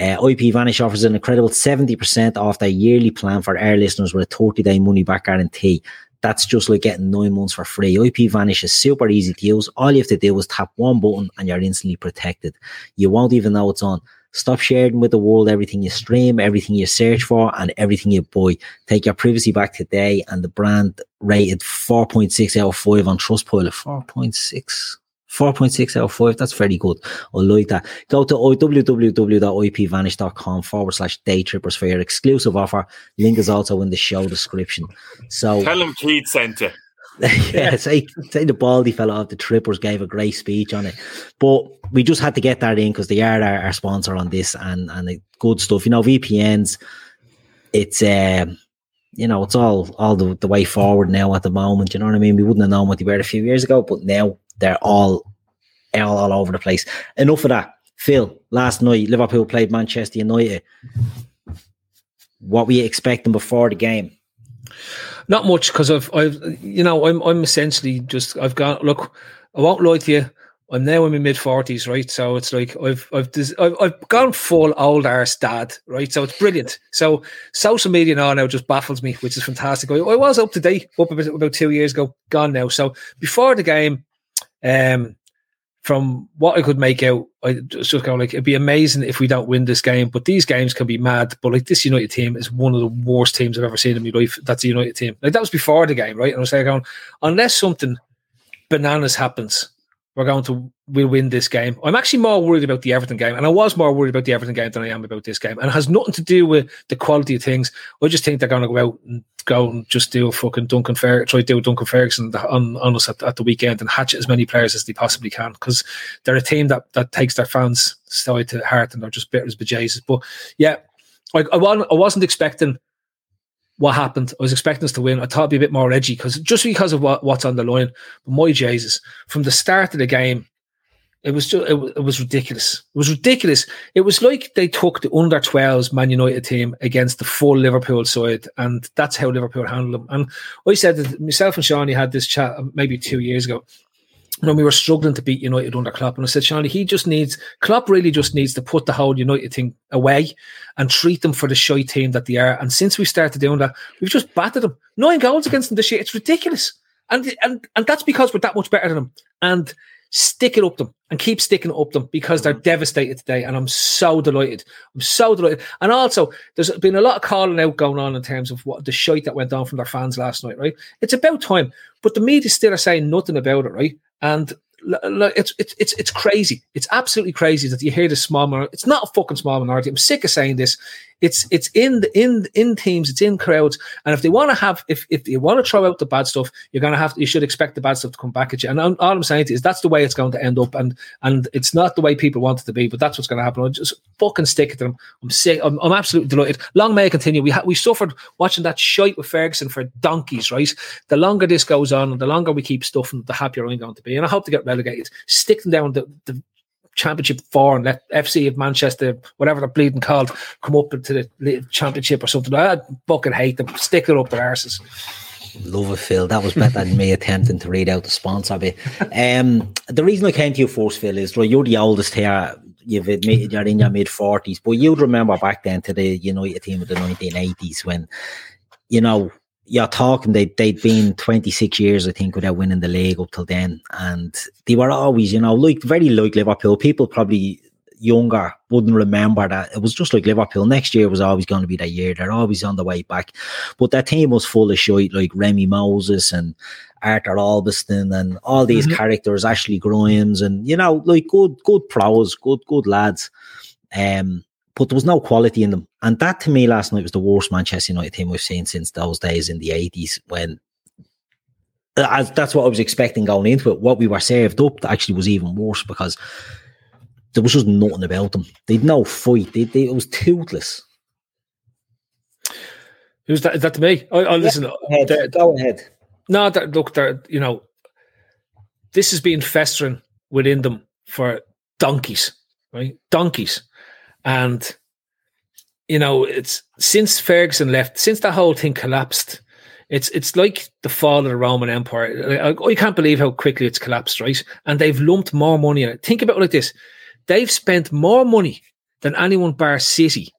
Uh, IP Vanish offers an incredible 70% off their yearly plan for our listeners with a 30 day money back guarantee. That's just like getting nine months for free. IP Vanish is super easy to use. All you have to do is tap one button and you're instantly protected. You won't even know it's on. Stop sharing with the world everything you stream, everything you search for, and everything you buy. Take your privacy back today. And the brand rated 4.6 out of 5 on Trustpilot. 4.6 4.6 out of 5. That's very good. I like that. Go to www.ipvanish.com forward slash day trippers for your exclusive offer. Link is also in the show description. So Tell him Keith sent you. yeah, say, say the baldy fella of the Trippers gave a great speech on it. But we just had to get that in because they are our, our, sponsor on this and, and the good stuff. You know, VPNs, it's um, you know, it's all all the, the way forward now at the moment. You know what I mean? We wouldn't have known what they were a few years ago, but now they're all all, all over the place. Enough of that. Phil, last night Liverpool played Manchester United. What were you expecting before the game? Not much because I've, I've, you know, I'm, I'm essentially just, I've got, look, I won't lie to you. I'm now in my mid forties, right? So it's like I've, I've, I've, I've gone full old arse dad, right? So it's brilliant. So social media now now just baffles me, which is fantastic. I, I was up to date up about, about two years ago, gone now. So before the game, um, from what I could make out, I just going like it'd be amazing if we don't win this game. But these games can be mad. But like this United team is one of the worst teams I've ever seen in my life. That's a United team. Like that was before the game, right? And I was like, going, unless something bananas happens, we're going to we'll win this game. I'm actually more worried about the Everton game, and I was more worried about the Everton game than I am about this game. And it has nothing to do with the quality of things. I just think they're going to go out and go and just do a fucking Duncan Fer- try to do Duncan Ferguson on, on us at, at, the weekend and hatch as many players as they possibly can because they're a team that that takes their fans side to heart and they're just bitter as bejesus. But yeah, like I, I wasn't expecting what happened. I was expecting us to win. I thought it'd be a bit more edgy because just because of what, what's on the line. But my Jesus, from the start of the game, it was just it, it, was ridiculous. It was ridiculous. It was like they took the under 12s Man United team against the full Liverpool side, and that's how Liverpool handled them. And I said that myself and Shawnee had this chat maybe two years ago when we were struggling to beat United under Klopp. And I said, Shawnee, he just needs Klopp really just needs to put the whole United thing away and treat them for the shy team that they are. And since we started doing that, we've just battered them. Nine goals against them this year. It's ridiculous. And and and that's because we're that much better than them. And stick it up them and keep sticking it up them because they're mm-hmm. devastated today. And I'm so delighted. I'm so delighted. And also, there's been a lot of calling out going on in terms of what the shite that went on from their fans last night, right? It's about time. But the media still are saying nothing about it, right? And it's it's it's it's crazy. It's absolutely crazy that you hear this small minority. It's not a fucking small minority. I'm sick of saying this. It's it's in the in in teams. It's in crowds. And if they want to have if if you want to throw out the bad stuff, you're gonna have you should expect the bad stuff to come back at you. And all I'm saying is that's the way it's going to end up. And and it's not the way people want it to be, but that's what's going to happen. I'll just fucking stick it to them. I'm sick. I'm, I'm absolutely delighted. Long may it continue. We ha- we suffered watching that shite with Ferguson for donkeys. Right. The longer this goes on, and the longer we keep stuffing, the happier I'm going to be. And I hope to get relegated. Stick them down the, the Championship four and let FC of Manchester, whatever they're bleeding called, come up into the Championship or something. I fucking hate them. Stick it up their arses. Love it, Phil. That was better than me attempting to read out the sponsor bit. Um, the reason I came to you first, Phil, is well, you're the oldest here. You've admitted you're in your mid forties, but you'd remember back then to the United team of the 1980s when, you know, you're talking they they'd been 26 years I think without winning the league up till then. And they were always you know like very like Liverpool. People probably younger wouldn't remember that. It was just like Liverpool. Next year was always going to be that year. They're always on the way back. But that team was full of shit like Remi Moses and Arthur Albiston and all these mm-hmm. characters Ashley Grimes and you know like good good pros good good lads. Um but there was no quality in them. And that to me last night was the worst Manchester United team we've seen since those days in the 80s when uh, as that's what I was expecting going into it. What we were served up actually was even worse because there was just nothing about them. They'd no fight. They, they, it was toothless. Who's that? Is that to me? I, I listen. Go uh, ahead. Go ahead. No, that, look, there. You know, this has been festering within them for donkeys, right? Donkeys. And you know, it's since Ferguson left, since that whole thing collapsed, it's it's like the fall of the Roman Empire. I, I can't believe how quickly it's collapsed, right? And they've lumped more money in it. Think about it like this: they've spent more money than anyone bar City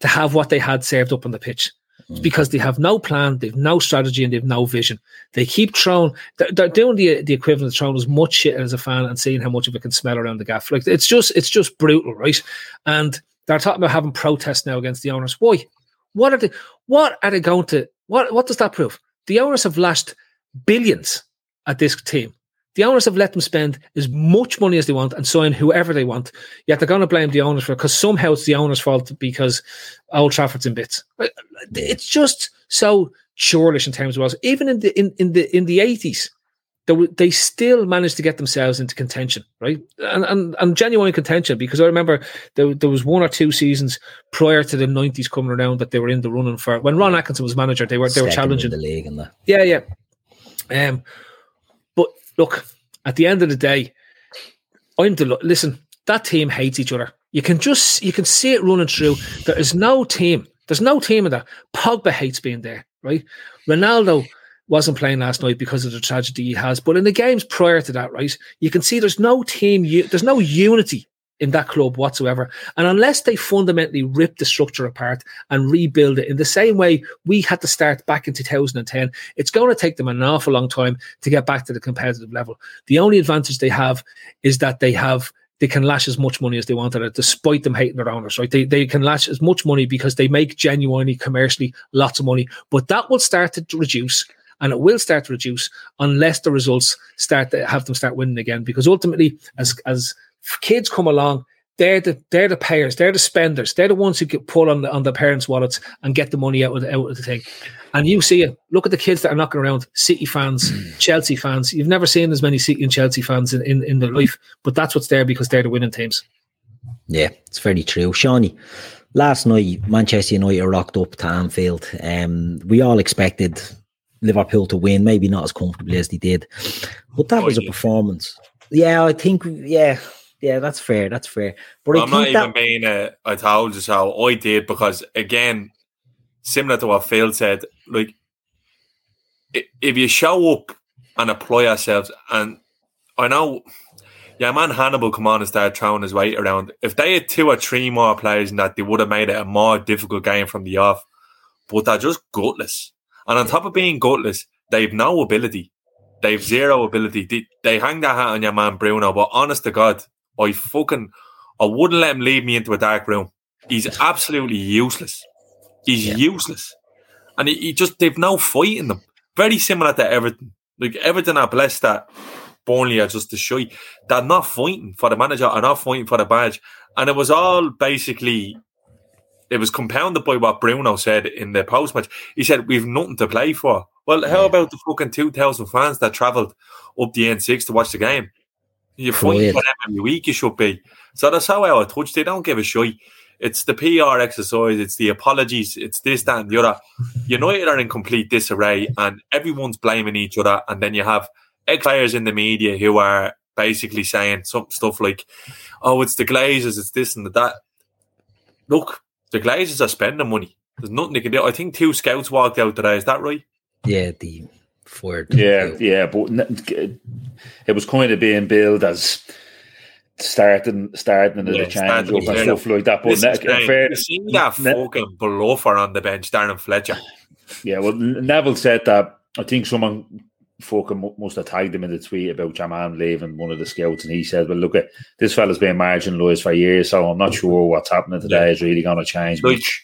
to have what they had served up on the pitch. It's because they have no plan, they've no strategy, and they've no vision. They keep throwing. They're, they're, doing the the equivalent of throwing as much shit as a fan and seeing how much of it can smell around the gaff. Like it's just it's just brutal, right? And they're talking about having protests now against the owners. Why? What are they? What are they going to? What What does that prove? The owners have lashed billions at this team. The owners have let them spend as much money as they want and sign whoever they want. Yet they're going to blame the owners for it because somehow it's the owners' fault because Old Trafford's in bits. It's just so churlish in terms of us. Even in the in, in the in the eighties, they, they still managed to get themselves into contention, right? And and, and genuine contention because I remember there, there was one or two seasons prior to the nineties coming around that they were in the running for when Ron Atkinson was manager. They were they were Second challenging in the league and that. yeah, yeah. Um, look, at the end of the day, I'm the listen. That team hates each other. You can just you can see it running through. There is no team. There's no team in that. Pogba hates being there, right? Ronaldo wasn't playing last night because of the tragedy he has. But in the games prior to that, right, you can see there's no team. There's no unity in that club whatsoever. And unless they fundamentally rip the structure apart and rebuild it in the same way we had to start back in 2010, it's going to take them an awful long time to get back to the competitive level. The only advantage they have is that they have they can lash as much money as they want at it, despite them hating their owners, right? They, they can lash as much money because they make genuinely commercially lots of money. But that will start to reduce and it will start to reduce unless the results start to have them start winning again. Because ultimately, as as kids come along, they're the they're the payers, they're the spenders, they're the ones who get pull on the on the parents' wallets and get the money out of the, out of the thing. And you see it. Look at the kids that are knocking around. City fans, Chelsea fans. You've never seen as many City and Chelsea fans in, in, in their life, but that's what's there because they're the winning teams. Yeah, it's very true. Shawnee, last night Manchester United rocked up to Anfield. Um, we all expected Liverpool to win, maybe not as comfortably as they did, but that Oh, was a performance. Yeah, I think. Yeah, yeah, that's fair. That's fair. But I I'm not even that being a, I told you so. I did because again, similar to what Phil said, like if you show up and apply yourselves, and I know, yeah, man, Hannibal come on and start throwing his weight around. If they had two or three more players in that, they would have made it a more difficult game from the off. But they're just gutless, and on top of being gutless, they've no ability. They've zero ability. They, they hang their hat on your man Bruno, but honest to God, I fucking I wouldn't let him lead me into a dark room. He's absolutely useless. He's Yeah. useless. And he, he just they've no fight in them. Very similar to Everton. Like Everton are blessed that Burnley are just the shy. They're not fighting for the manager, are not fighting for the badge. And it was all basically it was compounded by what Bruno said in the post match. He said, We've nothing to play for. Well, how about the fucking two thousand fans that travelled up the N six to watch the game? You're fighting for them every week, you should be. So that's how of touch. They don't give a shit. It's the PR exercise, it's the apologies, it's this, that, and the other. United are in complete disarray and everyone's blaming each other. And then you have ex players in the media who are basically saying some stuff like, oh, it's the Glazers, it's this and that. Look, the Glazers are spending money. There's nothing they can do. I think two scouts walked out today. Is that right? yeah, the forward. Yeah, yeah, but it was kind of being billed as starting starting of Yeah, the change starting up and the stuff like that. But Listen, ne- Shane, fair- you see that ne- fucking bluffer on the bench, Darren Fletcher. yeah, well, Neville said that. I think someone fucking must have tagged him in the tweet about Jaman leaving one of the scouts, and he said, "Well, look, at this fella's been marginalised for years, so I'm not sure what's happening today is really going to change Like, much."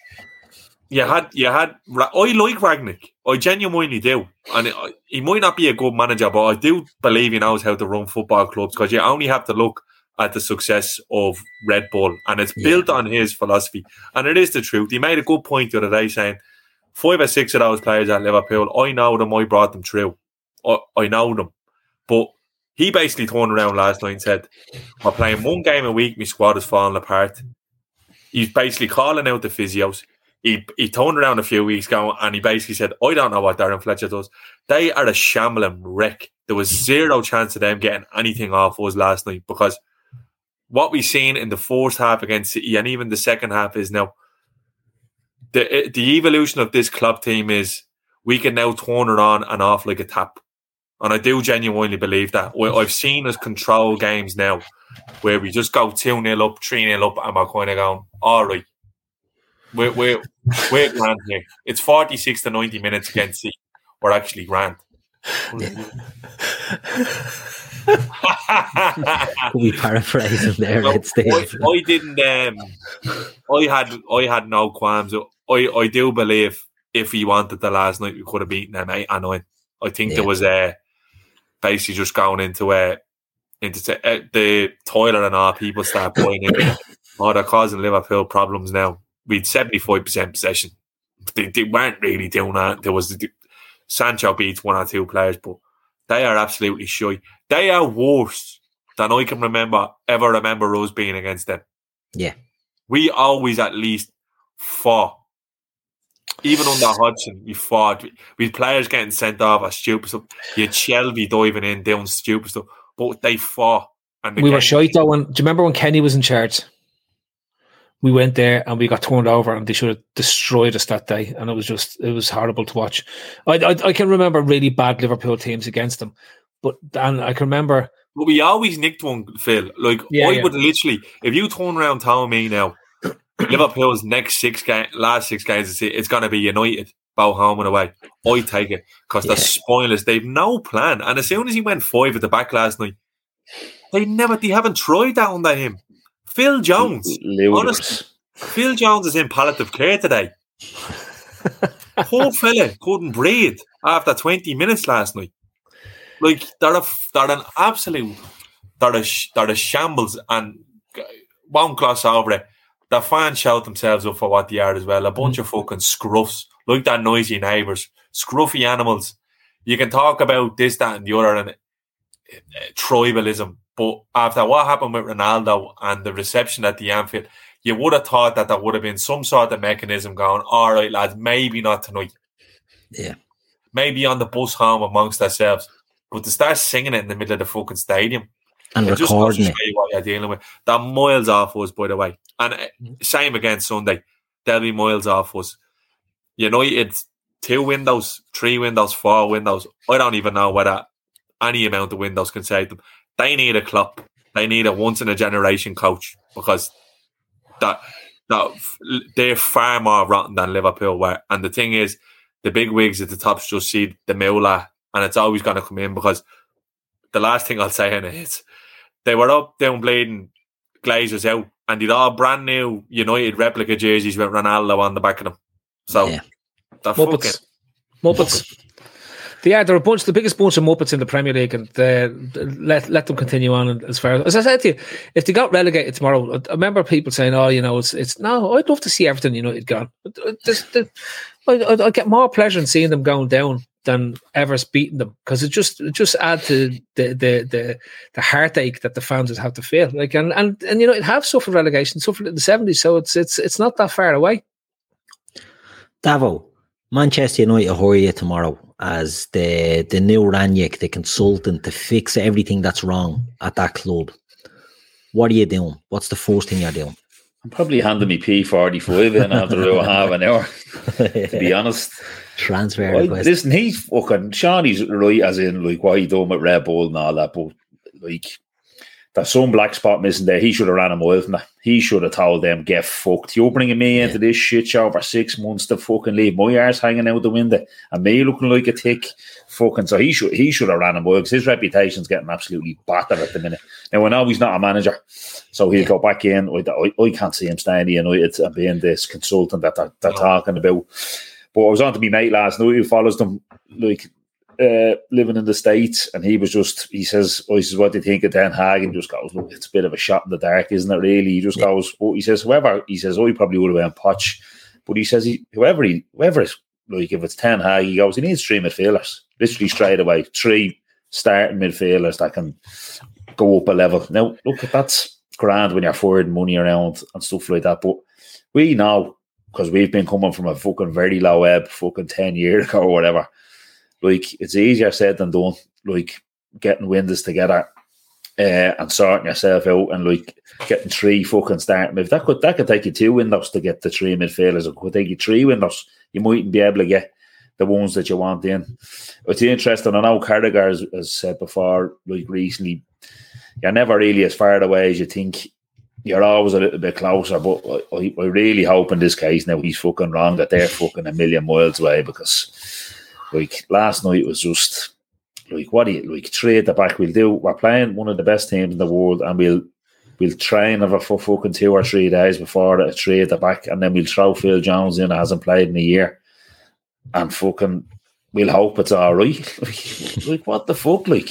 You had you had I like Rangnick. I genuinely do, and I- he might not be a good manager, but I do believe he knows how to run football clubs because you only have to look at the success of Red Bull, and it's Yeah. built on his philosophy, and it is the truth. He made a good point the other day saying five or six of those players at Liverpool, I know them, I brought them through, I, I know them, but. He basically turned around last night and said, We're playing one game a week, my squad is falling apart. He's basically calling out the physios he he turned around a few weeks ago and he basically said, I don't know what Darren Fletcher does. They are a shambling wreck. There was zero chance of them getting anything off us last night because what we've seen in the first half against City and even the second half is now the eh, the evolution of this club team is we can now turn it on and off like a tap. And I do genuinely believe that. I've seen us control games now where we just go 2 0 up, 3 0 up, and we're kind of going, all right, we're, we're, we're grand here. It's 46 to 90 minutes against City. We're actually grand. We paraphrase him there, No? I, I didn't. Um, I had I had no qualms. I, I do believe if he wanted the last night, we could have beaten them eight and nine. I think Yeah. there was a basically just going into a uh, into uh, the toilet and all. People start pointing. oh, they're causing Liverpool problems now. We'd seventy five percent possession. They, they weren't really doing that. There was the, Sancho beats one or two players, but they are absolutely shy. They are worse than I can remember ever remember us being against them. Yeah. We always at least fought. Even under Hodgson, we fought. We had players getting sent off as stupid stuff. You had Shelvey diving in, doing stupid stuff. But they fought. And we were shy though. When, do you remember when Kenny was in charge? We went there and we got turned over and they should have destroyed us that day. And it was just, it was horrible to watch. I, I, I can remember really bad Liverpool teams against them, but and I can remember. But we always nicked one, Phil. Like yeah, I yeah. would literally, if you turn around telling me now, Liverpool's next six game, last six games, it's going to be United, both home and away. I take it because yeah. they're spoilers. They've no plan. And as soon as he went five at the back last night, they never, they haven't tried that under him. Phil Jones. Honestly, Phil Jones is in palliative care today. Poor fella couldn't breathe after 20 minutes last night. Like they're a, they're an absolute they're a, they're a shambles and won't gloss over it. The fans shout themselves up for what they are as well. A bunch mm. of fucking scruffs, like that noisy neighbours, scruffy animals. You can talk about this, that, and the other, and uh, tribalism. But after what happened with Ronaldo and the reception at the Anfield, you would have thought that there would have been some sort of mechanism going, all right, lads, maybe not tonight. Yeah. Maybe on the bus home amongst ourselves. But to start singing it in the middle of the fucking stadium and it recording it. what you're dealing with. They're miles off us, by the way. And uh, same again Sunday. They'll be miles off us. United, two windows, three windows, four windows. I don't even know whether any amount of windows can save them. They need a club. They need a once in a generation coach because that that they're far more rotten than Liverpool were. And the thing is, the big wigs at the top just see the Mula, and it's always going to come in because the last thing I'll say in it is they were up down bleeding Glazers out, and they'd all brand new United replica jerseys with Ronaldo on the back of them. So, yeah. Muppets. Fucking, Muppets. Yeah, they're a bunch, the biggest bunch of muppets in the Premier League, and uh, let let them continue on as far as, I said to you. If they got relegated tomorrow, I remember people saying, "Oh, you know, it's it's no, I'd love to see Everton United gone. I, I get more pleasure in seeing them going down than ever beating them because it just it just add to the the the, the heartache that the fans have to feel. Like and and and you know, it have suffered relegation, suffered in the seventies, so it's it's it's not that far away. Davo, Manchester United hire you tomorrow as the the new Rangnick, the consultant to fix everything that's wrong at that club. What are you doing? What's the first thing you're doing? I'm probably handing me P45 in after about half an hour, to be honest. Transfer well, Listen, he's fucking, Sean, he's right as in, like, what he done with Red Bull and all that, but, like, there's some black spot missing there. He should have ran from that. He should have told them, get fucked. You're bringing me yeah. into this shit show for six months to fucking leave my arse hanging out the window and me looking like a tick. Fucking so he should he should have ran a mile because his reputation's getting absolutely battered at the minute. Now I know he's not a manager, so he'll yeah. go back in. I, I, I, can't see him staying in United and being this consultant that they're, they're talking about. But I was on to my mate last night who follows them like uh, living in the States, and he was just, he says, oh, he says, what do you think of Ten Hag? And just goes, look, it's a bit of a shot in the dark, isn't it, really? He just yeah. goes, oh, he says, whoever, he says, oh, he probably would have been Poch. But he says, he, whoever he, whoever is, like, if it's Ten Hag, he goes, he needs three midfielders, literally straight away, three starting midfielders that can go up a level. Now, look, that's grand when you're forwarding money around and stuff like that, but we know, because we've been coming from a fucking very low ebb fucking 10 years ago or whatever like it's easier said than done. Like getting windows together uh, and sorting yourself out and like getting three fucking starting if that could that could take you two windows to get the three midfielders. It could take you three windows. You mightn't be able to get the ones that you want in. It's interesting. I know Carragher has, has said before, like recently, you're never really as far away as you think. You're always a little bit closer, but I, I really hope in this case now he's fucking wrong that they're fucking a million miles away because like last night was just like what do you like trade the back we'll do we're playing one of the best teams in the world and we'll we'll train over for fucking two or three days before the trade the back and then we'll throw Phil Jones in hasn't played in a year and fucking we'll hope it's all right like, like what the fuck like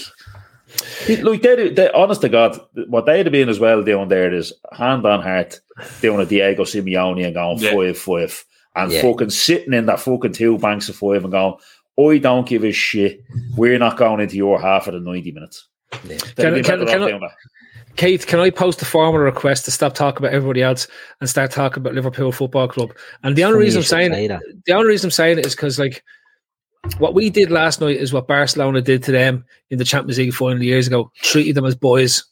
Like they, they, honest to God, what they'd have been as well doing there is hand on heart doing a Diego Simeone and going Yeah. five five and Yeah. fucking sitting in that fucking two banks of five and going, I don't give a shit. We're not going into your half of the ninety minutes. Yeah. Can I- be can- can I- doing that. Kate, can I post a formal request to stop talking about everybody else and start talking about Liverpool Football Club? And the only reason I'm saying say it, that. the only reason I'm saying it is because like what we did last night is what Barcelona did to them in the Champions League final years ago, treated them as boys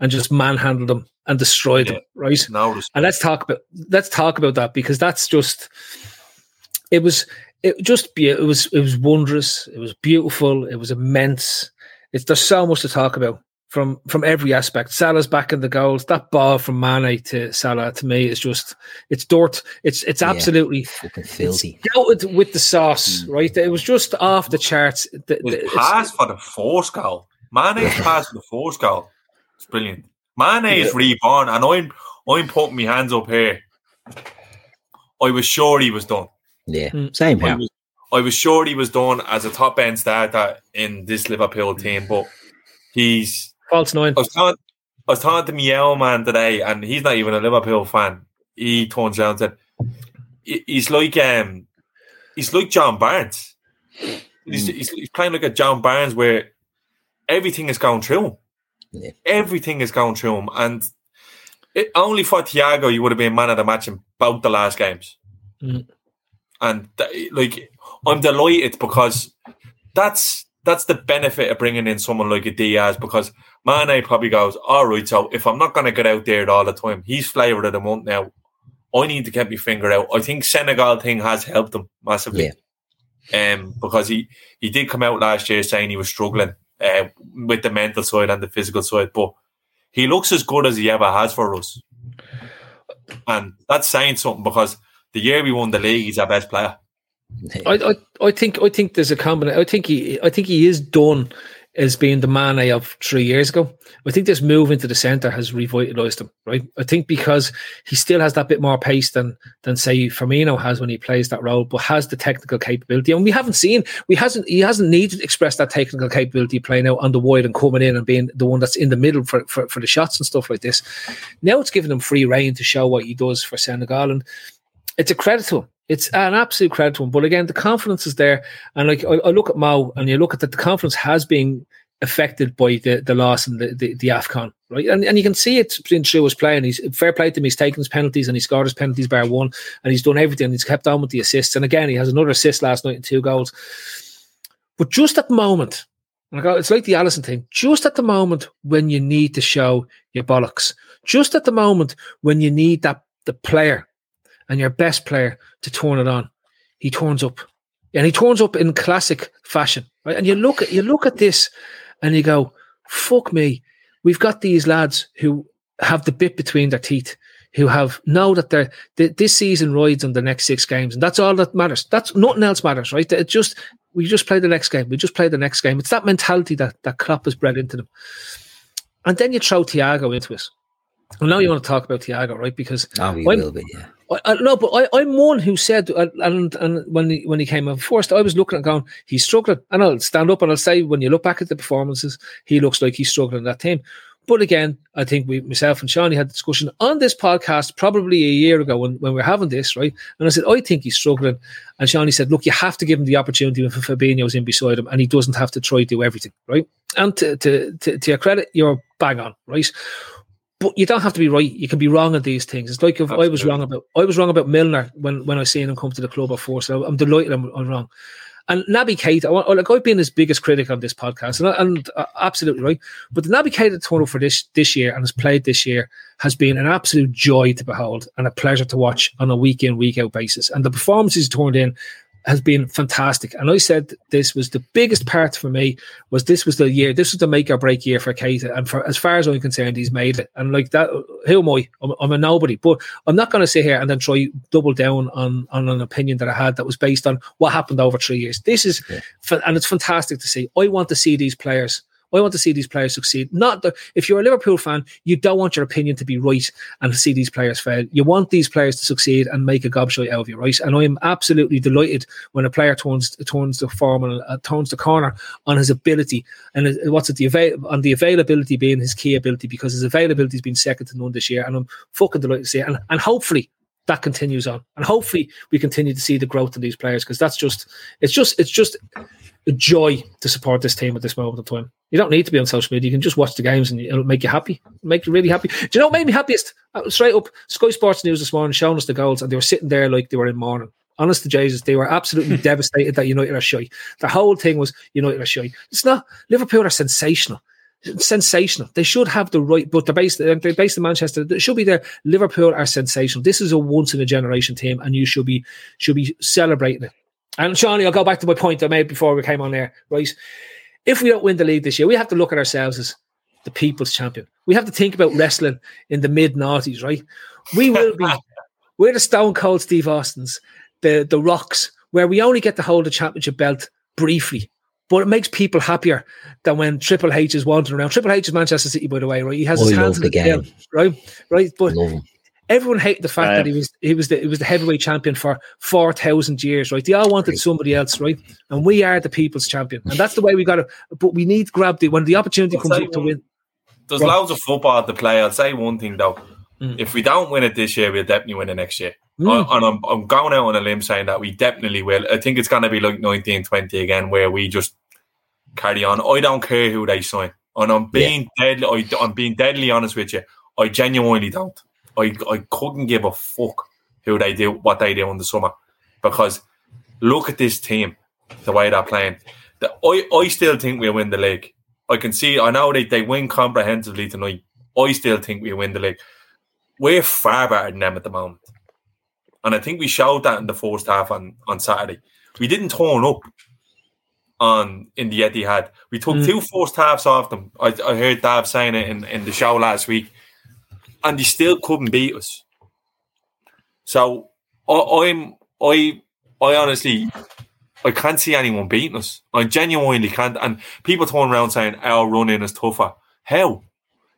and just manhandled them and destroyed them, right? No. And let's talk about let's talk about that because that's just it was it just be it was it was wondrous, it was beautiful, it was immense. It's there's so much to talk about from from every aspect. Salah's back in the goals. That ball from Mane to Salah to me is just it's dirt. It's it's Yeah. absolutely Fucking filthy. doubted with the sauce, mm. right? It was just off the charts. The- the- pass for the force goal. Mane's pass for the force goal. It's brilliant. Mane is reborn, and I'm I'm putting my hands up here. I was sure he was done. Yeah. Mm. Same I here. was, I was sure he was done as a top end starter in this Liverpool team, but he's. false nine. I was talking, I was talking to Miel man today, and he's not even a Liverpool fan. He turns around and said, he- "He's like um, he's like John Barnes. He's, he's, he's playing like a John Barnes where everything is going through him. Yeah. Everything is going through him, and it, only for Thiago you would have been man of the match in both the last games. Mm. And th- like, I'm delighted because that's that's the benefit of bringing in someone like a Diaz because Mane probably goes, all right, so if I'm not going to get out there all the time, he's flavour of the month now. I need to get my finger out. I think Senegal thing has helped him massively. Um, because he, he did come out last year saying he was struggling uh, with the mental side and the physical side, but he looks as good as he ever has for us. And that's saying something because the year we won the league, he's our best player. I, I, I think I think there's a combination. I think he I think he is done as being the Mane of three years ago. I think this move into the centre has revitalised him, right? I think because he still has that bit more pace than than say Firmino has when he plays that role, but has the technical capability. And we haven't seen we hasn't he hasn't needed to express that technical capability playing out on the wide and coming in and being the one that's in the middle for, for, for the shots and stuff like this. Now it's giving him free reign to show what he does for Senegal. And it's a credit to him. It's an absolute credit to him. But again, the confidence is there. And like I, I look at Mo and you look at that, the confidence has been affected by the, the loss in the, the, the AFCON, right? And, and you can see it in his play. And he's fair play to him. He's taken his penalties and he scored his penalties bar one. And he's done everything. He's kept on with the assists. And again, he has another assist last night and two goals. But just at the moment, and it's like the Alisson thing. Just at the moment when you need to show your bollocks, just at the moment when you need that the player and your best player to turn it on, he turns up, and he turns up in classic fashion, right? And you look at you look at this, and you go, "Fuck me, we've got these lads who have the bit between their teeth." Who have know that they're th- this season rides on the next six games, and that's all that matters. That's nothing else matters, right? It just we just play the next game. We just play the next game. It's that mentality that that Klopp has bred into them. And then you throw Thiago into it. And now you want to talk about Thiago, right? Because Oh, we I'm- will be, yeah. I, I, no, but I, I'm one who said, uh, and and when he, when he came out first, I was looking at going, he's struggling, and I'll stand up and I'll say, when you look back at the performances, he looks like he's struggling in that team. But again, I think we, myself and Shawnee had a discussion on this podcast probably a year ago when, when we are having this, right? And I said, I think he's struggling. And Shawnee said, look, you have to give him the opportunity when Fabinho's in beside him and he doesn't have to try to do everything, right? And to, to, to, to your credit, you're bang on, right? But you don't have to be right. You can be wrong at these things. It's like if I was wrong about I was wrong about Milner when, when I seen him come to the club before. So I'm delighted I'm, I'm wrong. And Naby Keita, I want, like I've been his biggest critic on this podcast, and, and uh, absolutely right. But the Naby Keita turn for this this year and has played this year has been an absolute joy to behold and a pleasure to watch on a week in week out basis. And the performances he turned in has been fantastic. And I said this was the biggest part for me was this was the year, this was the make or break year for Keita. And for as far as I'm concerned, he's made it. And like that, who am I? I'm, I'm a nobody. But I'm not going to sit here and then try double down on on an opinion that I had that was based on what happened over three years. This is, Yeah. and it's fantastic to see. I want to see these players. I want to see these players succeed. Not the, if you're a Liverpool fan, you don't want your opinion to be right and see these players fail. You want these players to succeed and make a gobshite out of you, right? And I am absolutely delighted when a player turns turns the form and uh, turns the corner on his ability and what's it the avail- on the availability being his key ability because his availability has been second to none this year, and I'm fucking delighted to see it. And and hopefully that continues on, and hopefully we continue to see the growth in these players because that's just it's just it's just a joy to support this team at this moment in time. You don't need to be on social media; you can just watch the games, and it'll make you happy, make you really happy. Do you know what made me happiest? Uh, straight up, Sky Sports News this morning showing us the goals, and they were sitting there like they were in mourning. Honest to Jesus, they were absolutely devastated that United are shy. The whole thing was United are shy. It's not Liverpool are sensational sensational. They should have the right, but they're based they're based in Manchester. They should be there. Liverpool are sensational. This is a once in a generation team, and you should be should be celebrating it. And Shawnee, I'll go back to my point I made before we came on there. Right, if we don't win the league this year, we have to look at ourselves as the people's champion. We have to think about wrestling in the mid noughties, right? We will be. we're the Stone Cold Steve Austins, the the Rocks, where we only get to hold the championship belt briefly but it makes people happier than when Triple H is wandering around. Triple H is Manchester City, by the way, right? He has Oh, his hands in the game, right? Right, but. Everyone hated the fact Um, that he was he was the he was the heavyweight champion for four thousand years, right? They all wanted somebody else, right? And we are the people's champion, and that's the way we got to. But we need to grab the when the opportunity comes tell up to win. There's Right. loads of football to play. I'll say one thing though. Mm. If we don't win it this year, we'll definitely win it next year. Mm. I- and I'm, I'm going out on a limb saying that we definitely will. I think it's going to be like 1920 again, where we just carry on. I don't care who they sign. And I'm being deadly, I, I'm being deadly honest with you. I genuinely don't. I, I couldn't give a fuck who they do, what they do in the summer. Because look at this team, the way they're playing. The, I, I still think we'll win the league. I can see, I know they, they win comprehensively tonight. I still think we win the league. We're far better than them at the moment. And I think we showed that in the first half on, on Saturday. We didn't turn up on in the Etihad. We took Mm. two first halves off them. I, I heard Dav saying it in, in the show last week. And they still couldn't beat us. So I, I'm I I honestly I can't see anyone beating us. I genuinely can't. And people turn around saying our run in is tougher. How?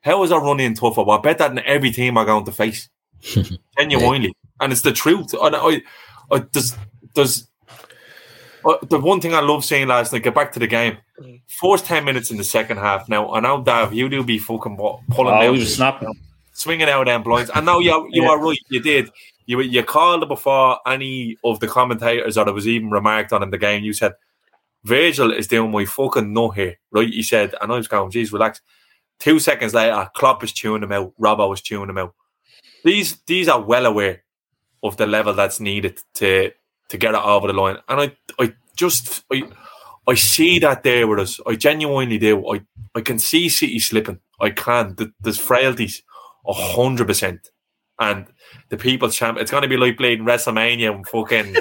How is our run in tougher? Well, I bet that in every team are going to face. Genuinely. And it's the truth. And I, I there's there's uh, the one thing I love seeing last night, get back to the game. First 10 minutes in the second half. Now, I know, Dav, you do be fucking bu- pulling Oh, out, he was snapping. Swinging out them blinds. And know you, you Yeah. are right, you did. You, you called it before any of the commentators or it was even remarked on in the game. You said, Virgil is doing my fucking nut here, right? He said, and I was going, geez, relax. Two seconds later, Klopp is chewing him out, Robbo was chewing him out. These these are well aware of the level that's needed to to get it over the line. And I I just I I see that there with us. I genuinely do. I, I can see City slipping. I can. Th- There's frailties, hundred percent. And the people's champ, it's going to be like playing WrestleMania and fucking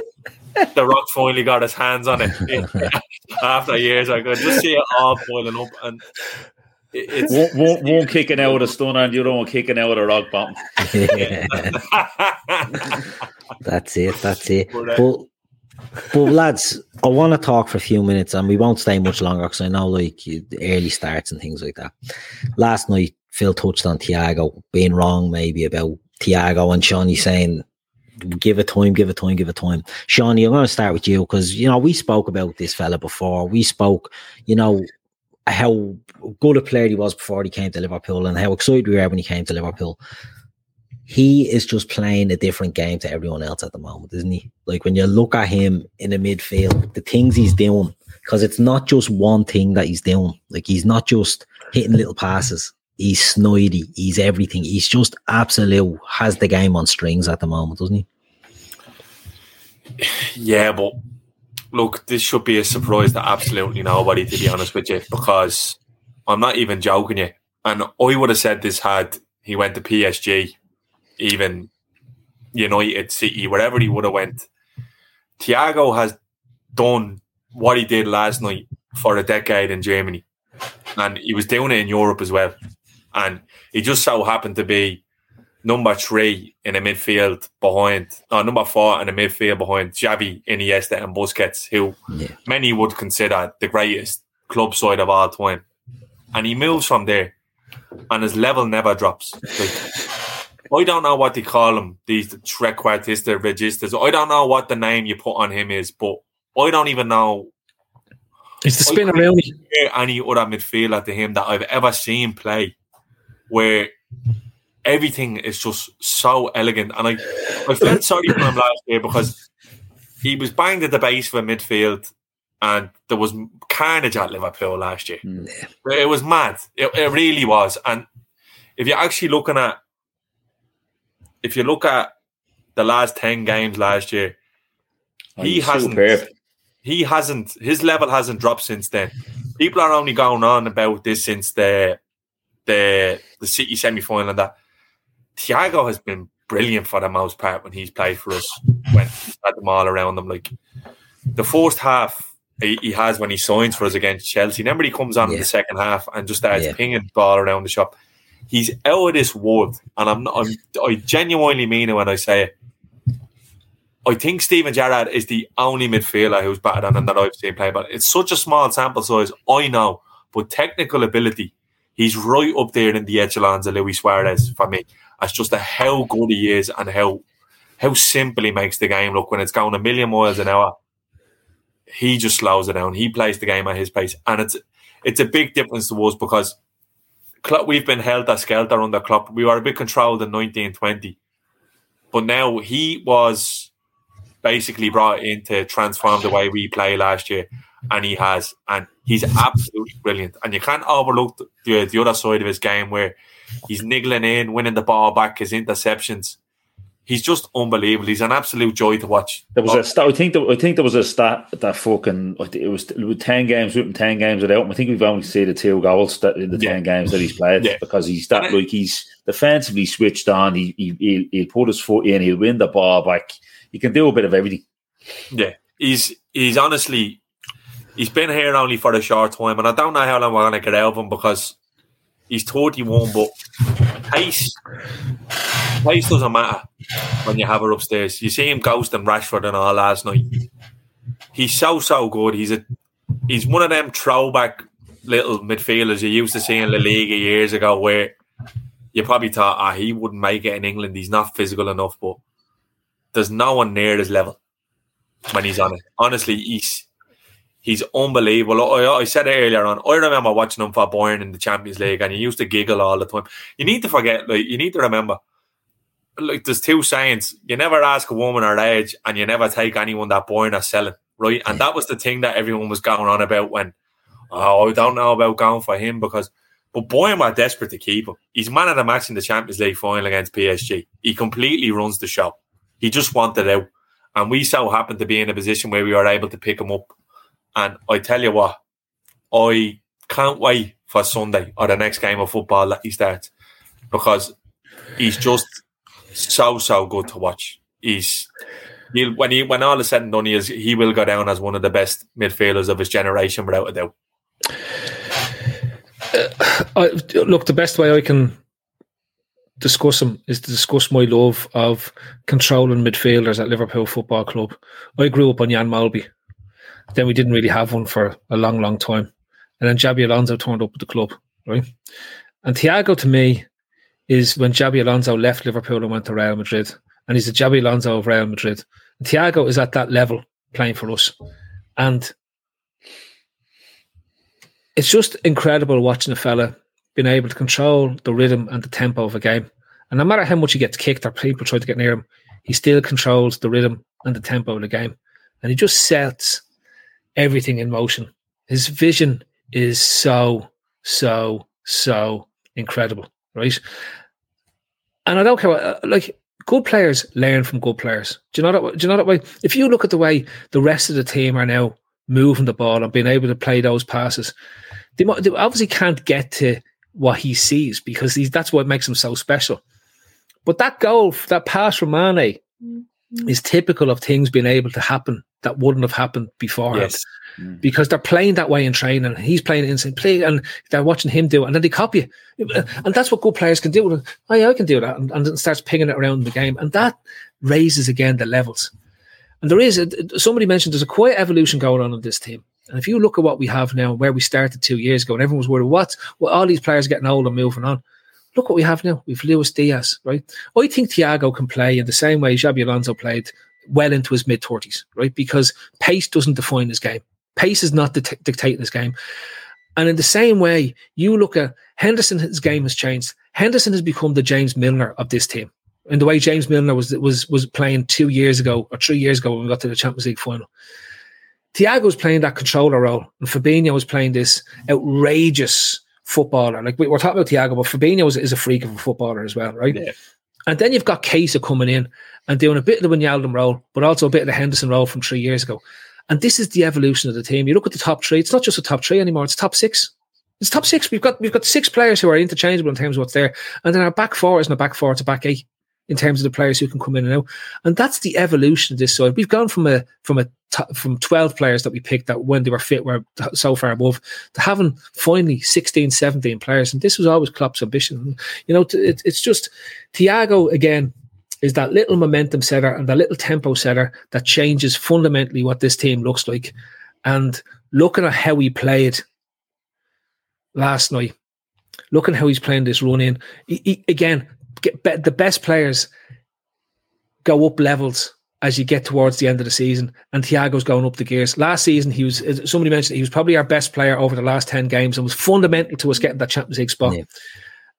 The Rock finally got his hands on it after years. I could just see it all boiling up, and it, it's One, one, one kicking out of the stun and the other one kicking out of the rock bottom. That's it. That's it. But, uh, But, but lads, I want to talk for a few minutes, and we won't stay much longer because I know like early starts and things like that. Last night, Phil touched on Thiago being wrong, maybe about Thiago and Shawnee saying, "Give it time, give it time, give it time." Shawnee, I'm going to start with you because you know we spoke about this fella before. We spoke, you know, how good a player he was before he came to Liverpool, and how excited we were when he came to Liverpool he is just playing a different game to everyone else at the moment, isn't he? Like when you look at him in the midfield, the things he's doing, because it's not just one thing that he's doing. Like he's not just hitting little passes. He's snidey. He's everything. He's just absolute has the game on strings at the moment, doesn't he? Yeah, but look, this should be a surprise to absolutely nobody, to be honest with you, because I'm not even joking you. And I would have said this had he went to PSG, even United City, wherever he would have went. Thiago has done what he did last night for a decade in Germany. And he was doing it in Europe as well. And he just so happened to be number three in a midfield behind, no, number four in a midfield behind Xavi, Iniesta, and Busquets, who Yeah. many would consider the greatest club side of all time. and he moves from there, and his level never drops. Like, I don't know what they call him, these trequartista registers. I don't know what the name you put on him is, but I don't even know It's the spin around any other midfielder to him that I've ever seen play, where everything is just so elegant. And I, I felt sorry for him last year because he was banged at the base of a midfield, and there was carnage at Liverpool last year. Hmm. It was mad. It, it really was. And if you're actually looking at, if you look at the last ten games last year, Oh, he hasn't superb. he hasn't his level hasn't dropped since then. People are only going on about this since the the the City semi final and that. Thiago has been brilliant for the most part when he's played for us when he's had them all around him. Like the first half he, he has when he signs for us against Chelsea. Remember he comes on in the second half and just starts Yeah. pinging ball around the shop. He's out of this world, and I'm, not, I'm I genuinely mean it when I say it. I think Steven Gerrard is the only midfielder who's better than him that I've seen play. But it's such a small sample size, I know. But technical ability, he's right up there in the echelons of Luis Suarez for me. As just a how good he is and how how simple he makes the game look when it's going a million miles an hour. He just slows it down. He plays the game at his pace, and it's it's a big difference to us because Klopp, we've been held a skelter under Klopp. We were a bit controlled in nineteen twenty, but now he was basically brought in to transform the way we play last year, and he has, and he's absolutely brilliant. And you can't overlook the the other side of his game where he's niggling in, winning the ball back, his interceptions. He's just unbelievable. He's an absolute joy to watch. There was a oh. stat. I think. There, I think there was a stat that fucking. I think It was ten games with him, ten games without him. I think we've only seen the two goals that in the Yeah. ten games that he's played Yeah. because he's that like he's defensively switched on. He, he he'll, he'll put his foot in. He'll win the ball back. He can do a bit of everything. Yeah, he's he's honestly he's been here only for a short time, and I don't know how long we're gonna get out of him because he's thirty one. But pace, pace doesn't matter when you have her upstairs. You see him ghosting Rashford and all last night. He's so so good. He's a he's one of them throwback little midfielders you used to see in La Liga years ago, where you probably thought, ah, he wouldn't make it in England. He's not physical enough, but there's no one near his level when he's on it. Honestly, he's he's unbelievable. I, I said it earlier on. I remember watching him for Bayern in the Champions League, and he used to giggle all the time. You need to forget, like you need to remember, like there's two sayings: you never ask a woman her age, and you never take anyone that Bayern are selling, right? And that was the thing that everyone was going on about when. Oh, I don't know about going for him because. But Bayern were desperate to keep him. He's man of the match in the Champions League final against PSG. He completely runs the show. He just wanted out. And we so happened to be in a position where we were able to pick him up. And I tell you what, I can't wait for Sunday or the next game of football that he starts because he's just so so good to watch. He's he'll, when he when all is said and done, he is he will go down as one of the best midfielders of his generation without a doubt. Uh, I, look, the best way I can discuss him is to discuss my love of controlling midfielders at Liverpool Football Club. I grew up on Jan Molby. Then we didn't really have one for a long, long time. And then Xabi Alonso turned up at the club, right? And Thiago to me is when Xabi Alonso left Liverpool and went to Real Madrid. And he's a Xabi Alonso of Real Madrid. And Thiago is at that level playing for us. And it's just incredible watching a fella being able to control the rhythm and the tempo of a game. And no matter how much he gets kicked or people try to get near him, he still controls the rhythm and the tempo of the game. And he just sets everything in motion. His vision is so, so, so incredible, right? And I don't care, what, uh, like, good players learn from good players. Do you know that? Do you know that way? If you look at the way the rest of the team are now moving the ball and being able to play those passes, they, they obviously can't get to what he sees because that's what makes him so special. But that goal, that pass from Mane, mm. Mm. is typical of things being able to happen that wouldn't have happened before. Yes. Mm. Because they're playing that way in training. He's playing it insane play, and they're watching him do it, and then they copy it. And that's what good players can do. Oh, yeah, I can do that, and, and then starts pinging it around the game, and that raises again the levels. And there is uh, a, somebody mentioned there's a quiet evolution going on in this team. And if you look at what we have now, where we started two years ago, and everyone was worried, what? Well, all these players are getting old and moving on. Look what we have now. We've Luis Diaz, right? I think Thiago can play in the same way Xabi Alonso played well into his mid 30s, right? Because pace doesn't define his game. Pace is not the dictating his game. And in the same way, you look at Henderson, his game has changed. Henderson has become the James Milner of this team. In the way James Milner was was was playing two years ago or three years ago when we got to the Champions League final. Thiago was playing that controller role, and Fabinho was playing this outrageous footballer. Like we, are talking about Thiago, but Fabinho is, is, a freak of a footballer as well, right? Yeah. And then you've got Keita coming in and doing a bit of the Wijnaldum role, but also a bit of the Henderson role from three years ago. And this is the evolution of the team. You look at the top three; it's not just a top three anymore; it's top six. It's top six. We've got we've got six players who are interchangeable in terms of what's there, and then our back four is not a back four to back eight in terms of the players who can come in and out. And that's the evolution of this side. We've gone from a from a from 12 players that we picked that when they were fit were so far above to having finally 16, 17 players. And this was always Klopp's ambition. You know, it, it's just Thiago again is that little momentum setter and that little tempo setter that changes fundamentally what this team looks like. And looking at how he played last night, looking how he's playing this run in, he, he, again, get, the best players go up levels as you get towards the end of the season. And Thiago's going up the gears. Last season, he was somebody mentioned he was probably our best player over the last ten games and was fundamental to us getting that Champions League spot. Yeah.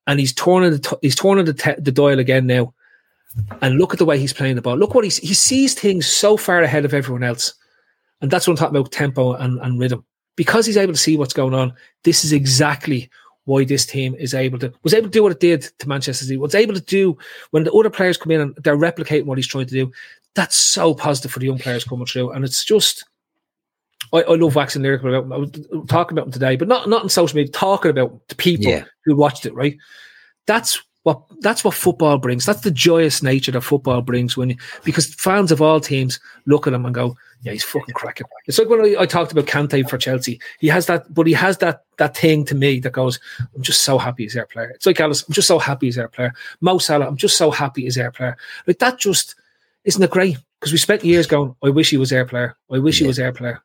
And he's turning the he's turning the, te- the dial again now. And look at the way he's playing the ball. Look what he's he sees things so far ahead of everyone else. And that's what I'm talking about tempo and, and rhythm. Because he's able to see what's going on, this is exactly why this team is able to was able to do what it did to Manchester City. Was able to do when the other players come in and they're replicating what he's trying to do. That's so positive for the young players coming through, and it's just. I, I love waxing lyrical about. Him. I was talking about him today, but not not in social media. Talking about the people yeah. who watched it. Right, that's what that's what football brings. That's the joyous nature that football brings when you, because fans of all teams look at him and go, "Yeah, he's fucking cracking." It's like when I, I, talked about Kante for Chelsea. He has that, but he has that that thing to me that goes, "I'm just so happy he's their player." It's like Alice, I'm just so happy he's their player. Mo Salah, I'm just so happy he's their player. Like that, just isn't it great? Because we spent years going, "I wish he was their player. I wish yeah. he was their player."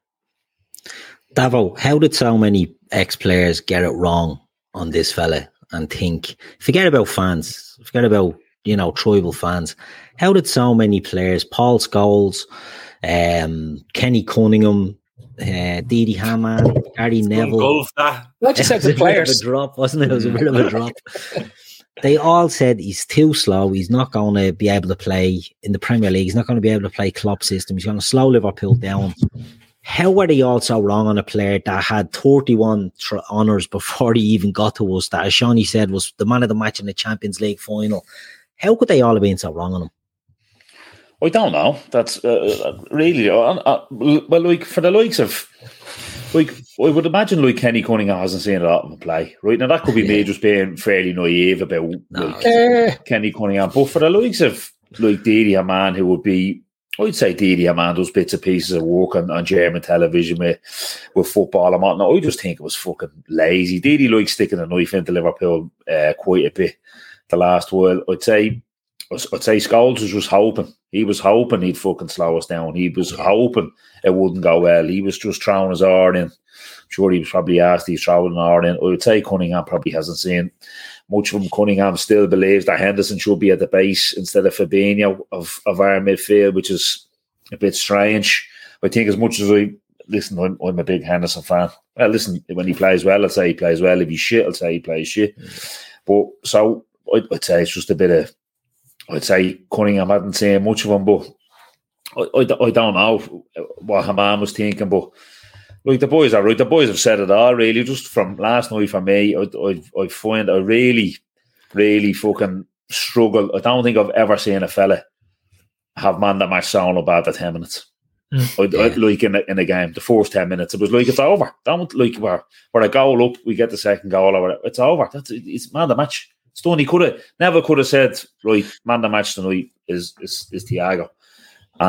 Davo, how did so many ex players get it wrong on this fella? And think, forget about fans, forget about, you know, tribal fans. How did so many players, Paul Scholes, um, Kenny Cunningham, uh, Didi Hamann, Gary Neville. Golf that. Not just the players. A drop, wasn't it? It was a bit of a drop. they all said he's too slow. He's not going to be able to play in the Premier League. He's not going to be able to play club system. He's going to slow Liverpool down how were they also wrong on a player that had 31 tr- honours before he even got to us, that, as Shawnee said, was the man of the match in the Champions League final? How could they all have been so wrong on him? I don't know. That's uh, really, uh, uh, well, like for the likes of, like, I would imagine like Kenny Cunningham hasn't seen a lot of him play, right? Now, that could be yeah. me just being fairly naive about no, like, uh, Kenny Cunningham, but for the likes of like Didi, a man who would be I'd say Didi Hamann does bits and pieces of work on, on German television with, with football and whatnot. I just think it was fucking lazy. Didi likes sticking a knife into Liverpool uh, quite a bit the last while. I'd say I'd say Scholes was just hoping. He was hoping he'd fucking slow us down. He was hoping it wouldn't go well. He was just throwing his arm in. I'm sure he was probably asked he's throwing an arm in. I would say Cunningham probably hasn't seen much of him. Cunningham still believes that Henderson should be at the base instead of Fabinho of, of our midfield, which is a bit strange. I think as much as I listen, I'm, I'm a big Henderson fan. Well, listen, when he plays well, I'll say he plays well. If he's shit, I'll say he plays shit. Mm. But so I'd, I'd, say it's just a bit of, I'd say Cunningham hadn't seen much of him, but I, I, I don't know what Hamann was thinking, but like the boys are right. The boys have said it all really. Just from last night for me, I, I, I find I really, really fucking struggle. I don't think I've ever seen a fella have man that match sound about the ten minutes. Mm, I, I, like in a, in a game, the first ten minutes, it was like it's over. Don't like where where a goal up, we get the second goal, or it's over. That's it's man the match. Stone, he could have never could have said right. Man the match tonight is is is Thiago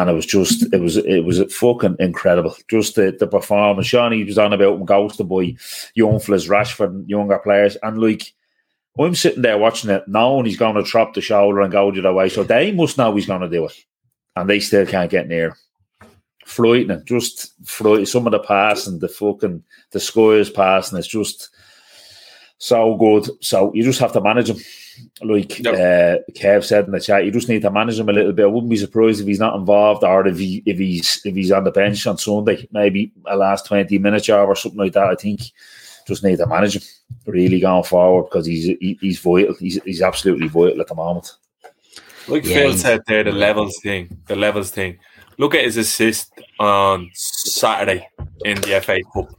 and it was just it was it was fucking incredible. Just the, the performance. Shawnee was on about him ghosted by young fellas, Rashford, younger players, and like I'm sitting there watching it, knowing he's going to drop the shoulder and go the other way. So they must know he's going to do it, and they still can't get near. frightening. Just fright some of the passing, the fucking the Skyers passing. It's just so good. So you just have to manage him. Like Yep. uh, Kev said in the chat, you just need to manage him a little bit. I wouldn't be surprised if he's not involved or if he if he's if he's on the bench on Sunday, maybe a last twenty minutes or something like that. I think just need to manage him really going forward because he's he, he's vital. He's he's absolutely vital at the moment. Like Yeah, Phil said there, the levels thing, the levels thing. Look at his assist on Saturday in the FA Cup.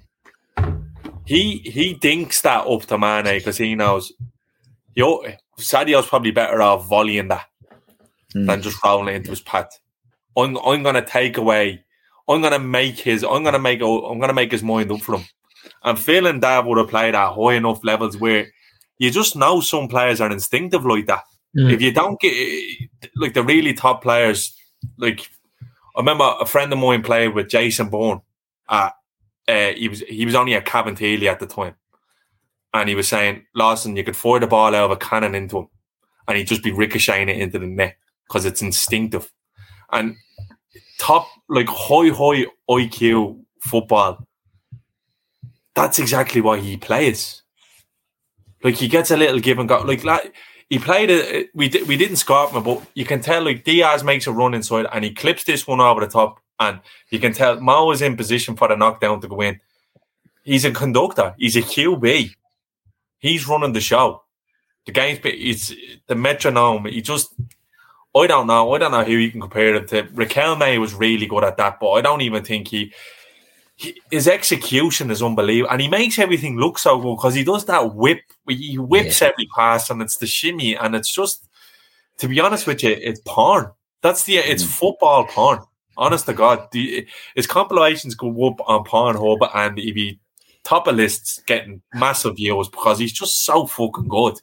He he dinks that up to Mane because he knows. Yo, Sadio's probably better off volleying that Hmm. than just rolling it into his pad. I'm I'm gonna take away. I'm gonna make his. I'm gonna make. I'm gonna make his mind up for him. And Phil and Dad would have played at high enough levels where you just know some players are instinctive like that Mm. if you don't get like the really top players, like I remember a friend of mine played with Jason Byrne. At, uh, he was he was only at Cabinteely at the time, and he was saying, "Lawson, you could fire the ball out of a cannon into him, and he'd just be ricocheting it into the net because it's instinctive." And top like high high IQ football, that's exactly why he plays. Like he gets a little give and go. Like like he played it. We we didn't score him, but you can tell like Diaz makes a run inside and he clips this one over the top, and you can tell Mo is in position for the knockdown to go in. He's a conductor. He's a QB. He's running the show. The game's it's the metronome. He just. I don't know. I don't know who you can compare him to. Riquelme was really good at that, but I don't even think he. he his execution is unbelievable, and he makes everything look so good because he does that whip. He whips every pass, and it's the shimmy, and it's just. To be honest with you, it's porn. That's the it's mm. football porn. Honest to God, the, his compilations go up on Pornhub, and he'd be top of lists, getting massive views because he's just so fucking good.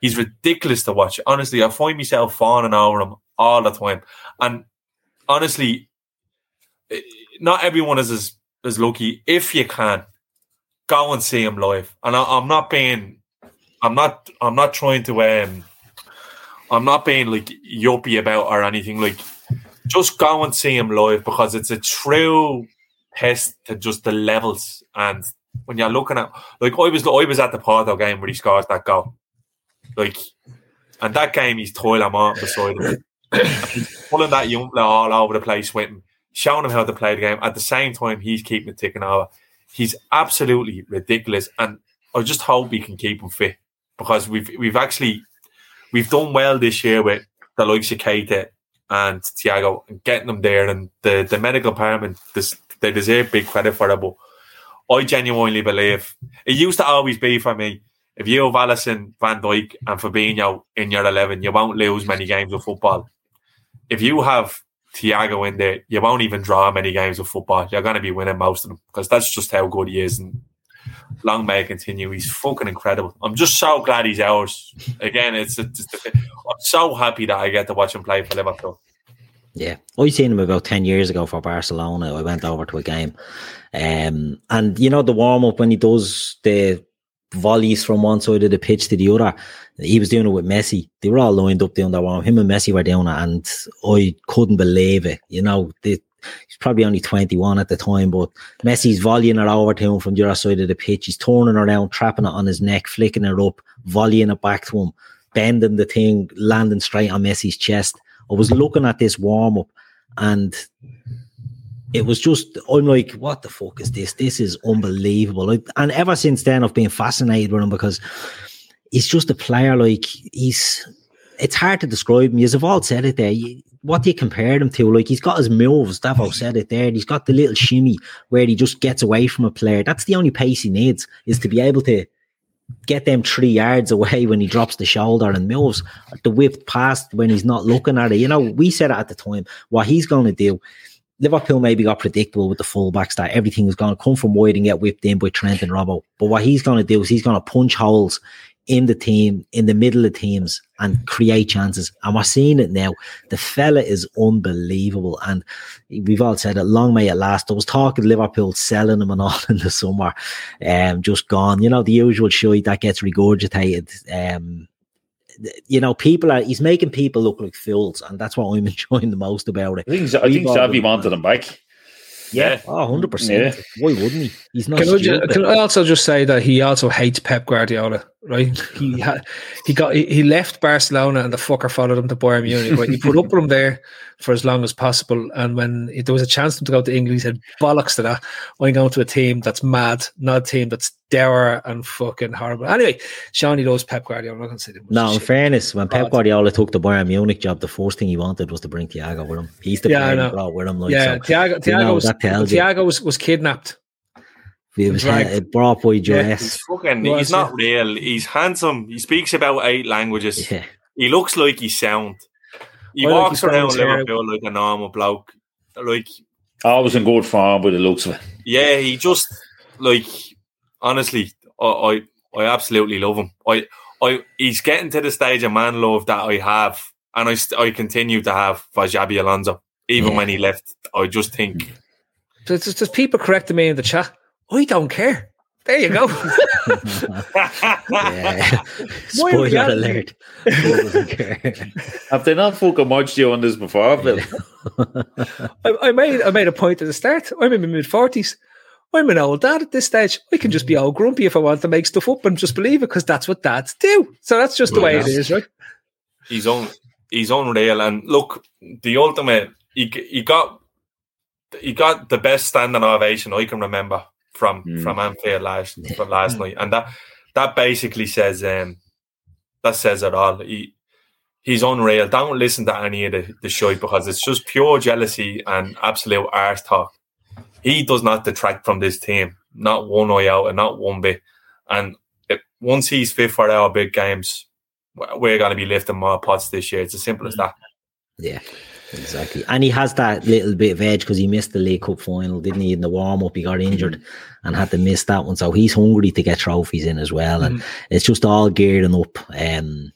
He's ridiculous to watch. Honestly, I find myself fawning over him all the time. And honestly, eh, not everyone is as, as lucky. If you can, go and see him live. And I, I'm not being, I'm not, I'm not trying to, um, I'm not being like yuppie about or anything. Like, just go and see him live because it's a true test to just the levels. And when you're looking at, like, I was, I was at the Porto game where he scores that goal. Like, and that game he's toiling on beside him, pulling that young all over the place with him, showing him how to play the game. At the same time, he's keeping it ticking over. He's absolutely ridiculous, and I just hope we can keep him fit because we've we've actually we've done well this year with the likes of Keita and Thiago and getting them there, and the the medical department this, they deserve big credit for it. But I genuinely believe it used to always be for me if you have Alisson, Van Dijk, and Fabinho in your 11, you won't lose many games of football. If you have Thiago in there, you won't even draw many games of football. You're going to be winning most of them because that's just how good he is. And long may it continue. He's fucking incredible. I'm just so glad he's ours. Again, it's, it's I'm so happy that I get to watch him play for Liverpool. Yeah, I seen him about ten years ago for Barcelona. I went over to a game, um, and you know the warm up when he does the volleys from one side of the pitch to the other. He was doing it with Messi. They were all lined up doing that warm. Him and Messi were doing it, and I couldn't believe it. You know, the, he's probably only twenty one at the time, but Messi's volleying it over to him from the other side of the pitch. He's turning around, trapping it on his neck, flicking it up, volleying it back to him, bending the thing, landing straight on Messi's chest. I was looking at this warm up and it was just, I'm like, what the fuck is this? This is unbelievable. Like, and ever since then, I've been fascinated with him because he's just a player. Like, he's, it's hard to describe him. You've all said it there. You, what do you compare him to? Like, he's got his moves. Davo said it there. He's got the little shimmy where he just gets away from a player. That's the only pace he needs is to be able to get them three yards away when he drops the shoulder and moves the whip past when he's not looking at it. You know, we said it at the time. What he's going to do, Liverpool maybe got predictable with the fullbacks that everything was going to come from wide and get whipped in by Trent and Robbo. But what he's going to do is he's going to punch holes in the team, in the middle of teams, and create chances. And we're seeing it now. The fella is unbelievable. And we've all said it, long may it last. I was talking Liverpool selling him and all in the summer, um, just gone. You know, the usual shit that gets regurgitated. Um, you know, people are he's making people look like fools, and that's what I'm enjoying the most about it. I think I think Xavi wanted him back. Yeah. Oh, 100%. Why wouldn't he? He's not Can I, ju- stupid. can I also just say that he also hates Pep Guardiola, right? He had, he got he, he left Barcelona and the fucker followed him to Bayern Munich. Right? He put up with him there for as long as possible, and when it, there was a chance to go to England, he said bollocks to that. I'm going to a team that's mad, not a team that's dour and fucking horrible. Anyway, Shawnee knows Pep Guardiola. I'm not going to say that No, in shit. fairness, when Pep Guardiola took the Bayern Munich job, the first thing he wanted was to bring Thiago with him. He's the Yeah, player know. he brought with him. Like, yeah, so, Thiago, you Thiago, know, was. Thiago was, was kidnapped. He was Dragged. uh, brought by He's fucking. He's not real. He's handsome. He speaks about eight languages. Yeah. He looks like he's sound. He I walks his around his hair. Liverpool like a normal bloke. Like, I was in good form by the looks of it. yeah, he just like honestly, I I, I absolutely love him. I I he's getting to the stage of man love that I have, and I I continue to have for Xabi Alonso. Even Yeah. when he left, I just think There's, there's people correcting me in the chat. I don't care. There you go. Yeah. Why Spoiler reality? alert. Who doesn't care? Have they not fucking watched you on this before, Phil? I, I made I made a point at the start. I'm in my mid forties. I'm an old dad at this stage. I can just be all grumpy if I want to make stuff up and just believe it because that's what dads do. So that's just the way it is, right? he's on he's unreal. And look, the ultimate he he got he got the best standing ovation I can remember from Mm. from Anfield last from last night, and that that basically says um that says it all. He he's unreal. Don't listen to any of the, the shit because it's just pure jealousy and absolute arse talk. He does not detract from this team, not one iota, and not one bit. And it, once he's fit for our big games, we're going to be lifting more pots this year. It's as simple as that. Yeah, exactly. And he has that little bit of edge because he missed the League Cup final, didn't he? In the warm up, he got injured and had to miss that one. So he's hungry to get trophies in as well. And it's just all gearing up um,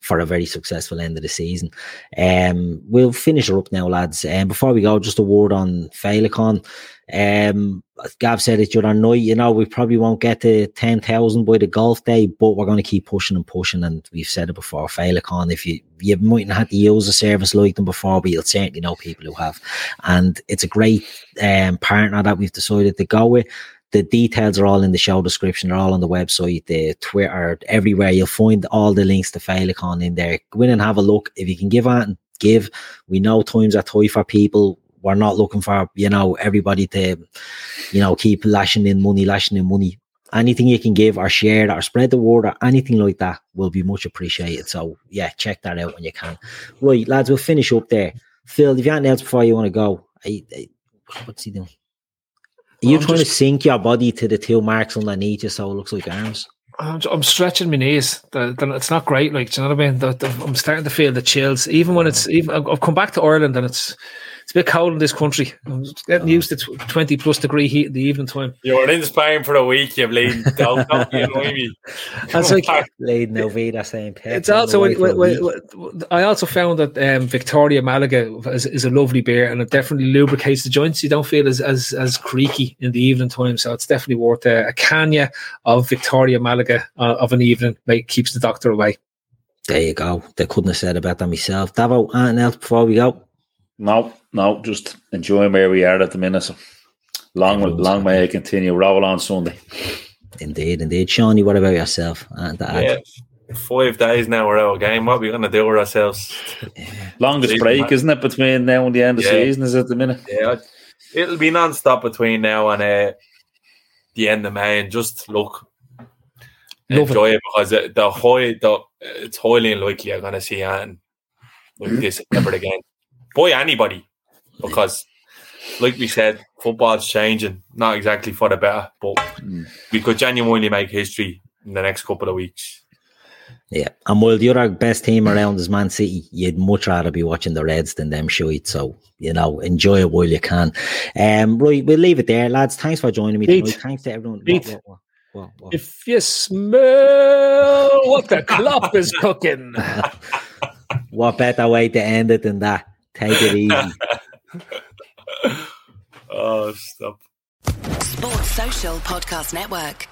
for a very successful end of the season. Um, we'll finish her up now, lads. And before we go, just a word on Failicon. Um, Gav said it other night, you know, we probably won't get to 10,000 by the golf day, but we're going to keep pushing and pushing. And we've said it before, Failicon, if you, you mightn't have to use a service like them before, but you'll certainly know people who have. And it's a great um, partner that we've decided to go with. The details are all in the show description. They're all on the website, the Twitter, everywhere. You'll find all the links to Failicon in there. Go in and have a look. If you can give out and give, we know times are tough for people. We're not looking for, you know, everybody to, you know, keep lashing in money, lashing in money. Anything you can give or share or spread the word or anything like that will be much appreciated. So yeah, check that out when you can. Right, lads, we'll finish up there. Phil, if you have anything else before you want to go, I, I, what's he doing? Are you I'm trying just- to sink your body to the two marks underneath you so it looks like arms? I'm, I'm stretching my knees. The, the, it's not great. Like, do you know what I mean? The, I'm starting to feel the chills. Even when it's even, I've come back to Ireland and it's a bit cold in this country. I'm getting used to tw- 20 plus degree heat in the evening time. You were in Spain for a week, you bleeding. Don't, don't you annoy me. And it's like Lady Novita saying it's also way when, when, when- I also found that um, Victoria Malaga is, is a lovely beer and it definitely lubricates the joints. You don't feel as as, as creaky in the evening time, so it's definitely worth a, a canya of Victoria Malaga uh, of an evening. Like keeps the doctor away. There you go. They couldn't have said about that myself. Davo, anything else before we go? No, no, just enjoying where we are at the minute. So long, Everyone's long may it continue. Roll on Sunday. Indeed, indeed. Shawnee, what about yourself? And? Yeah, five days now we're out of game. What are we going to do with ourselves? Longest Season, break, man. isn't it, between now and the end of Yeah. season? Is at the minute? Yeah, it'll be non-stop between now and uh, the end of May, and just look, Love enjoy it, because the, the high, the it's highly unlikely you're going to see anything like this ever again by anybody, because like we said, football's changing, not exactly for the better, but Mm. we could genuinely make history in the next couple of weeks. Yeah. And while the other best team around is Man City, you'd much rather be watching the Reds than them shite. So, you know, enjoy it while you can. Um, right, we'll leave it there, lads. Thanks for joining me tonight. Thanks to everyone. What, what, what, what, what? If you smell what the Klopp is cooking. what better way to end it than that? Take it easy. oh, stop. Sports Social Podcast Network.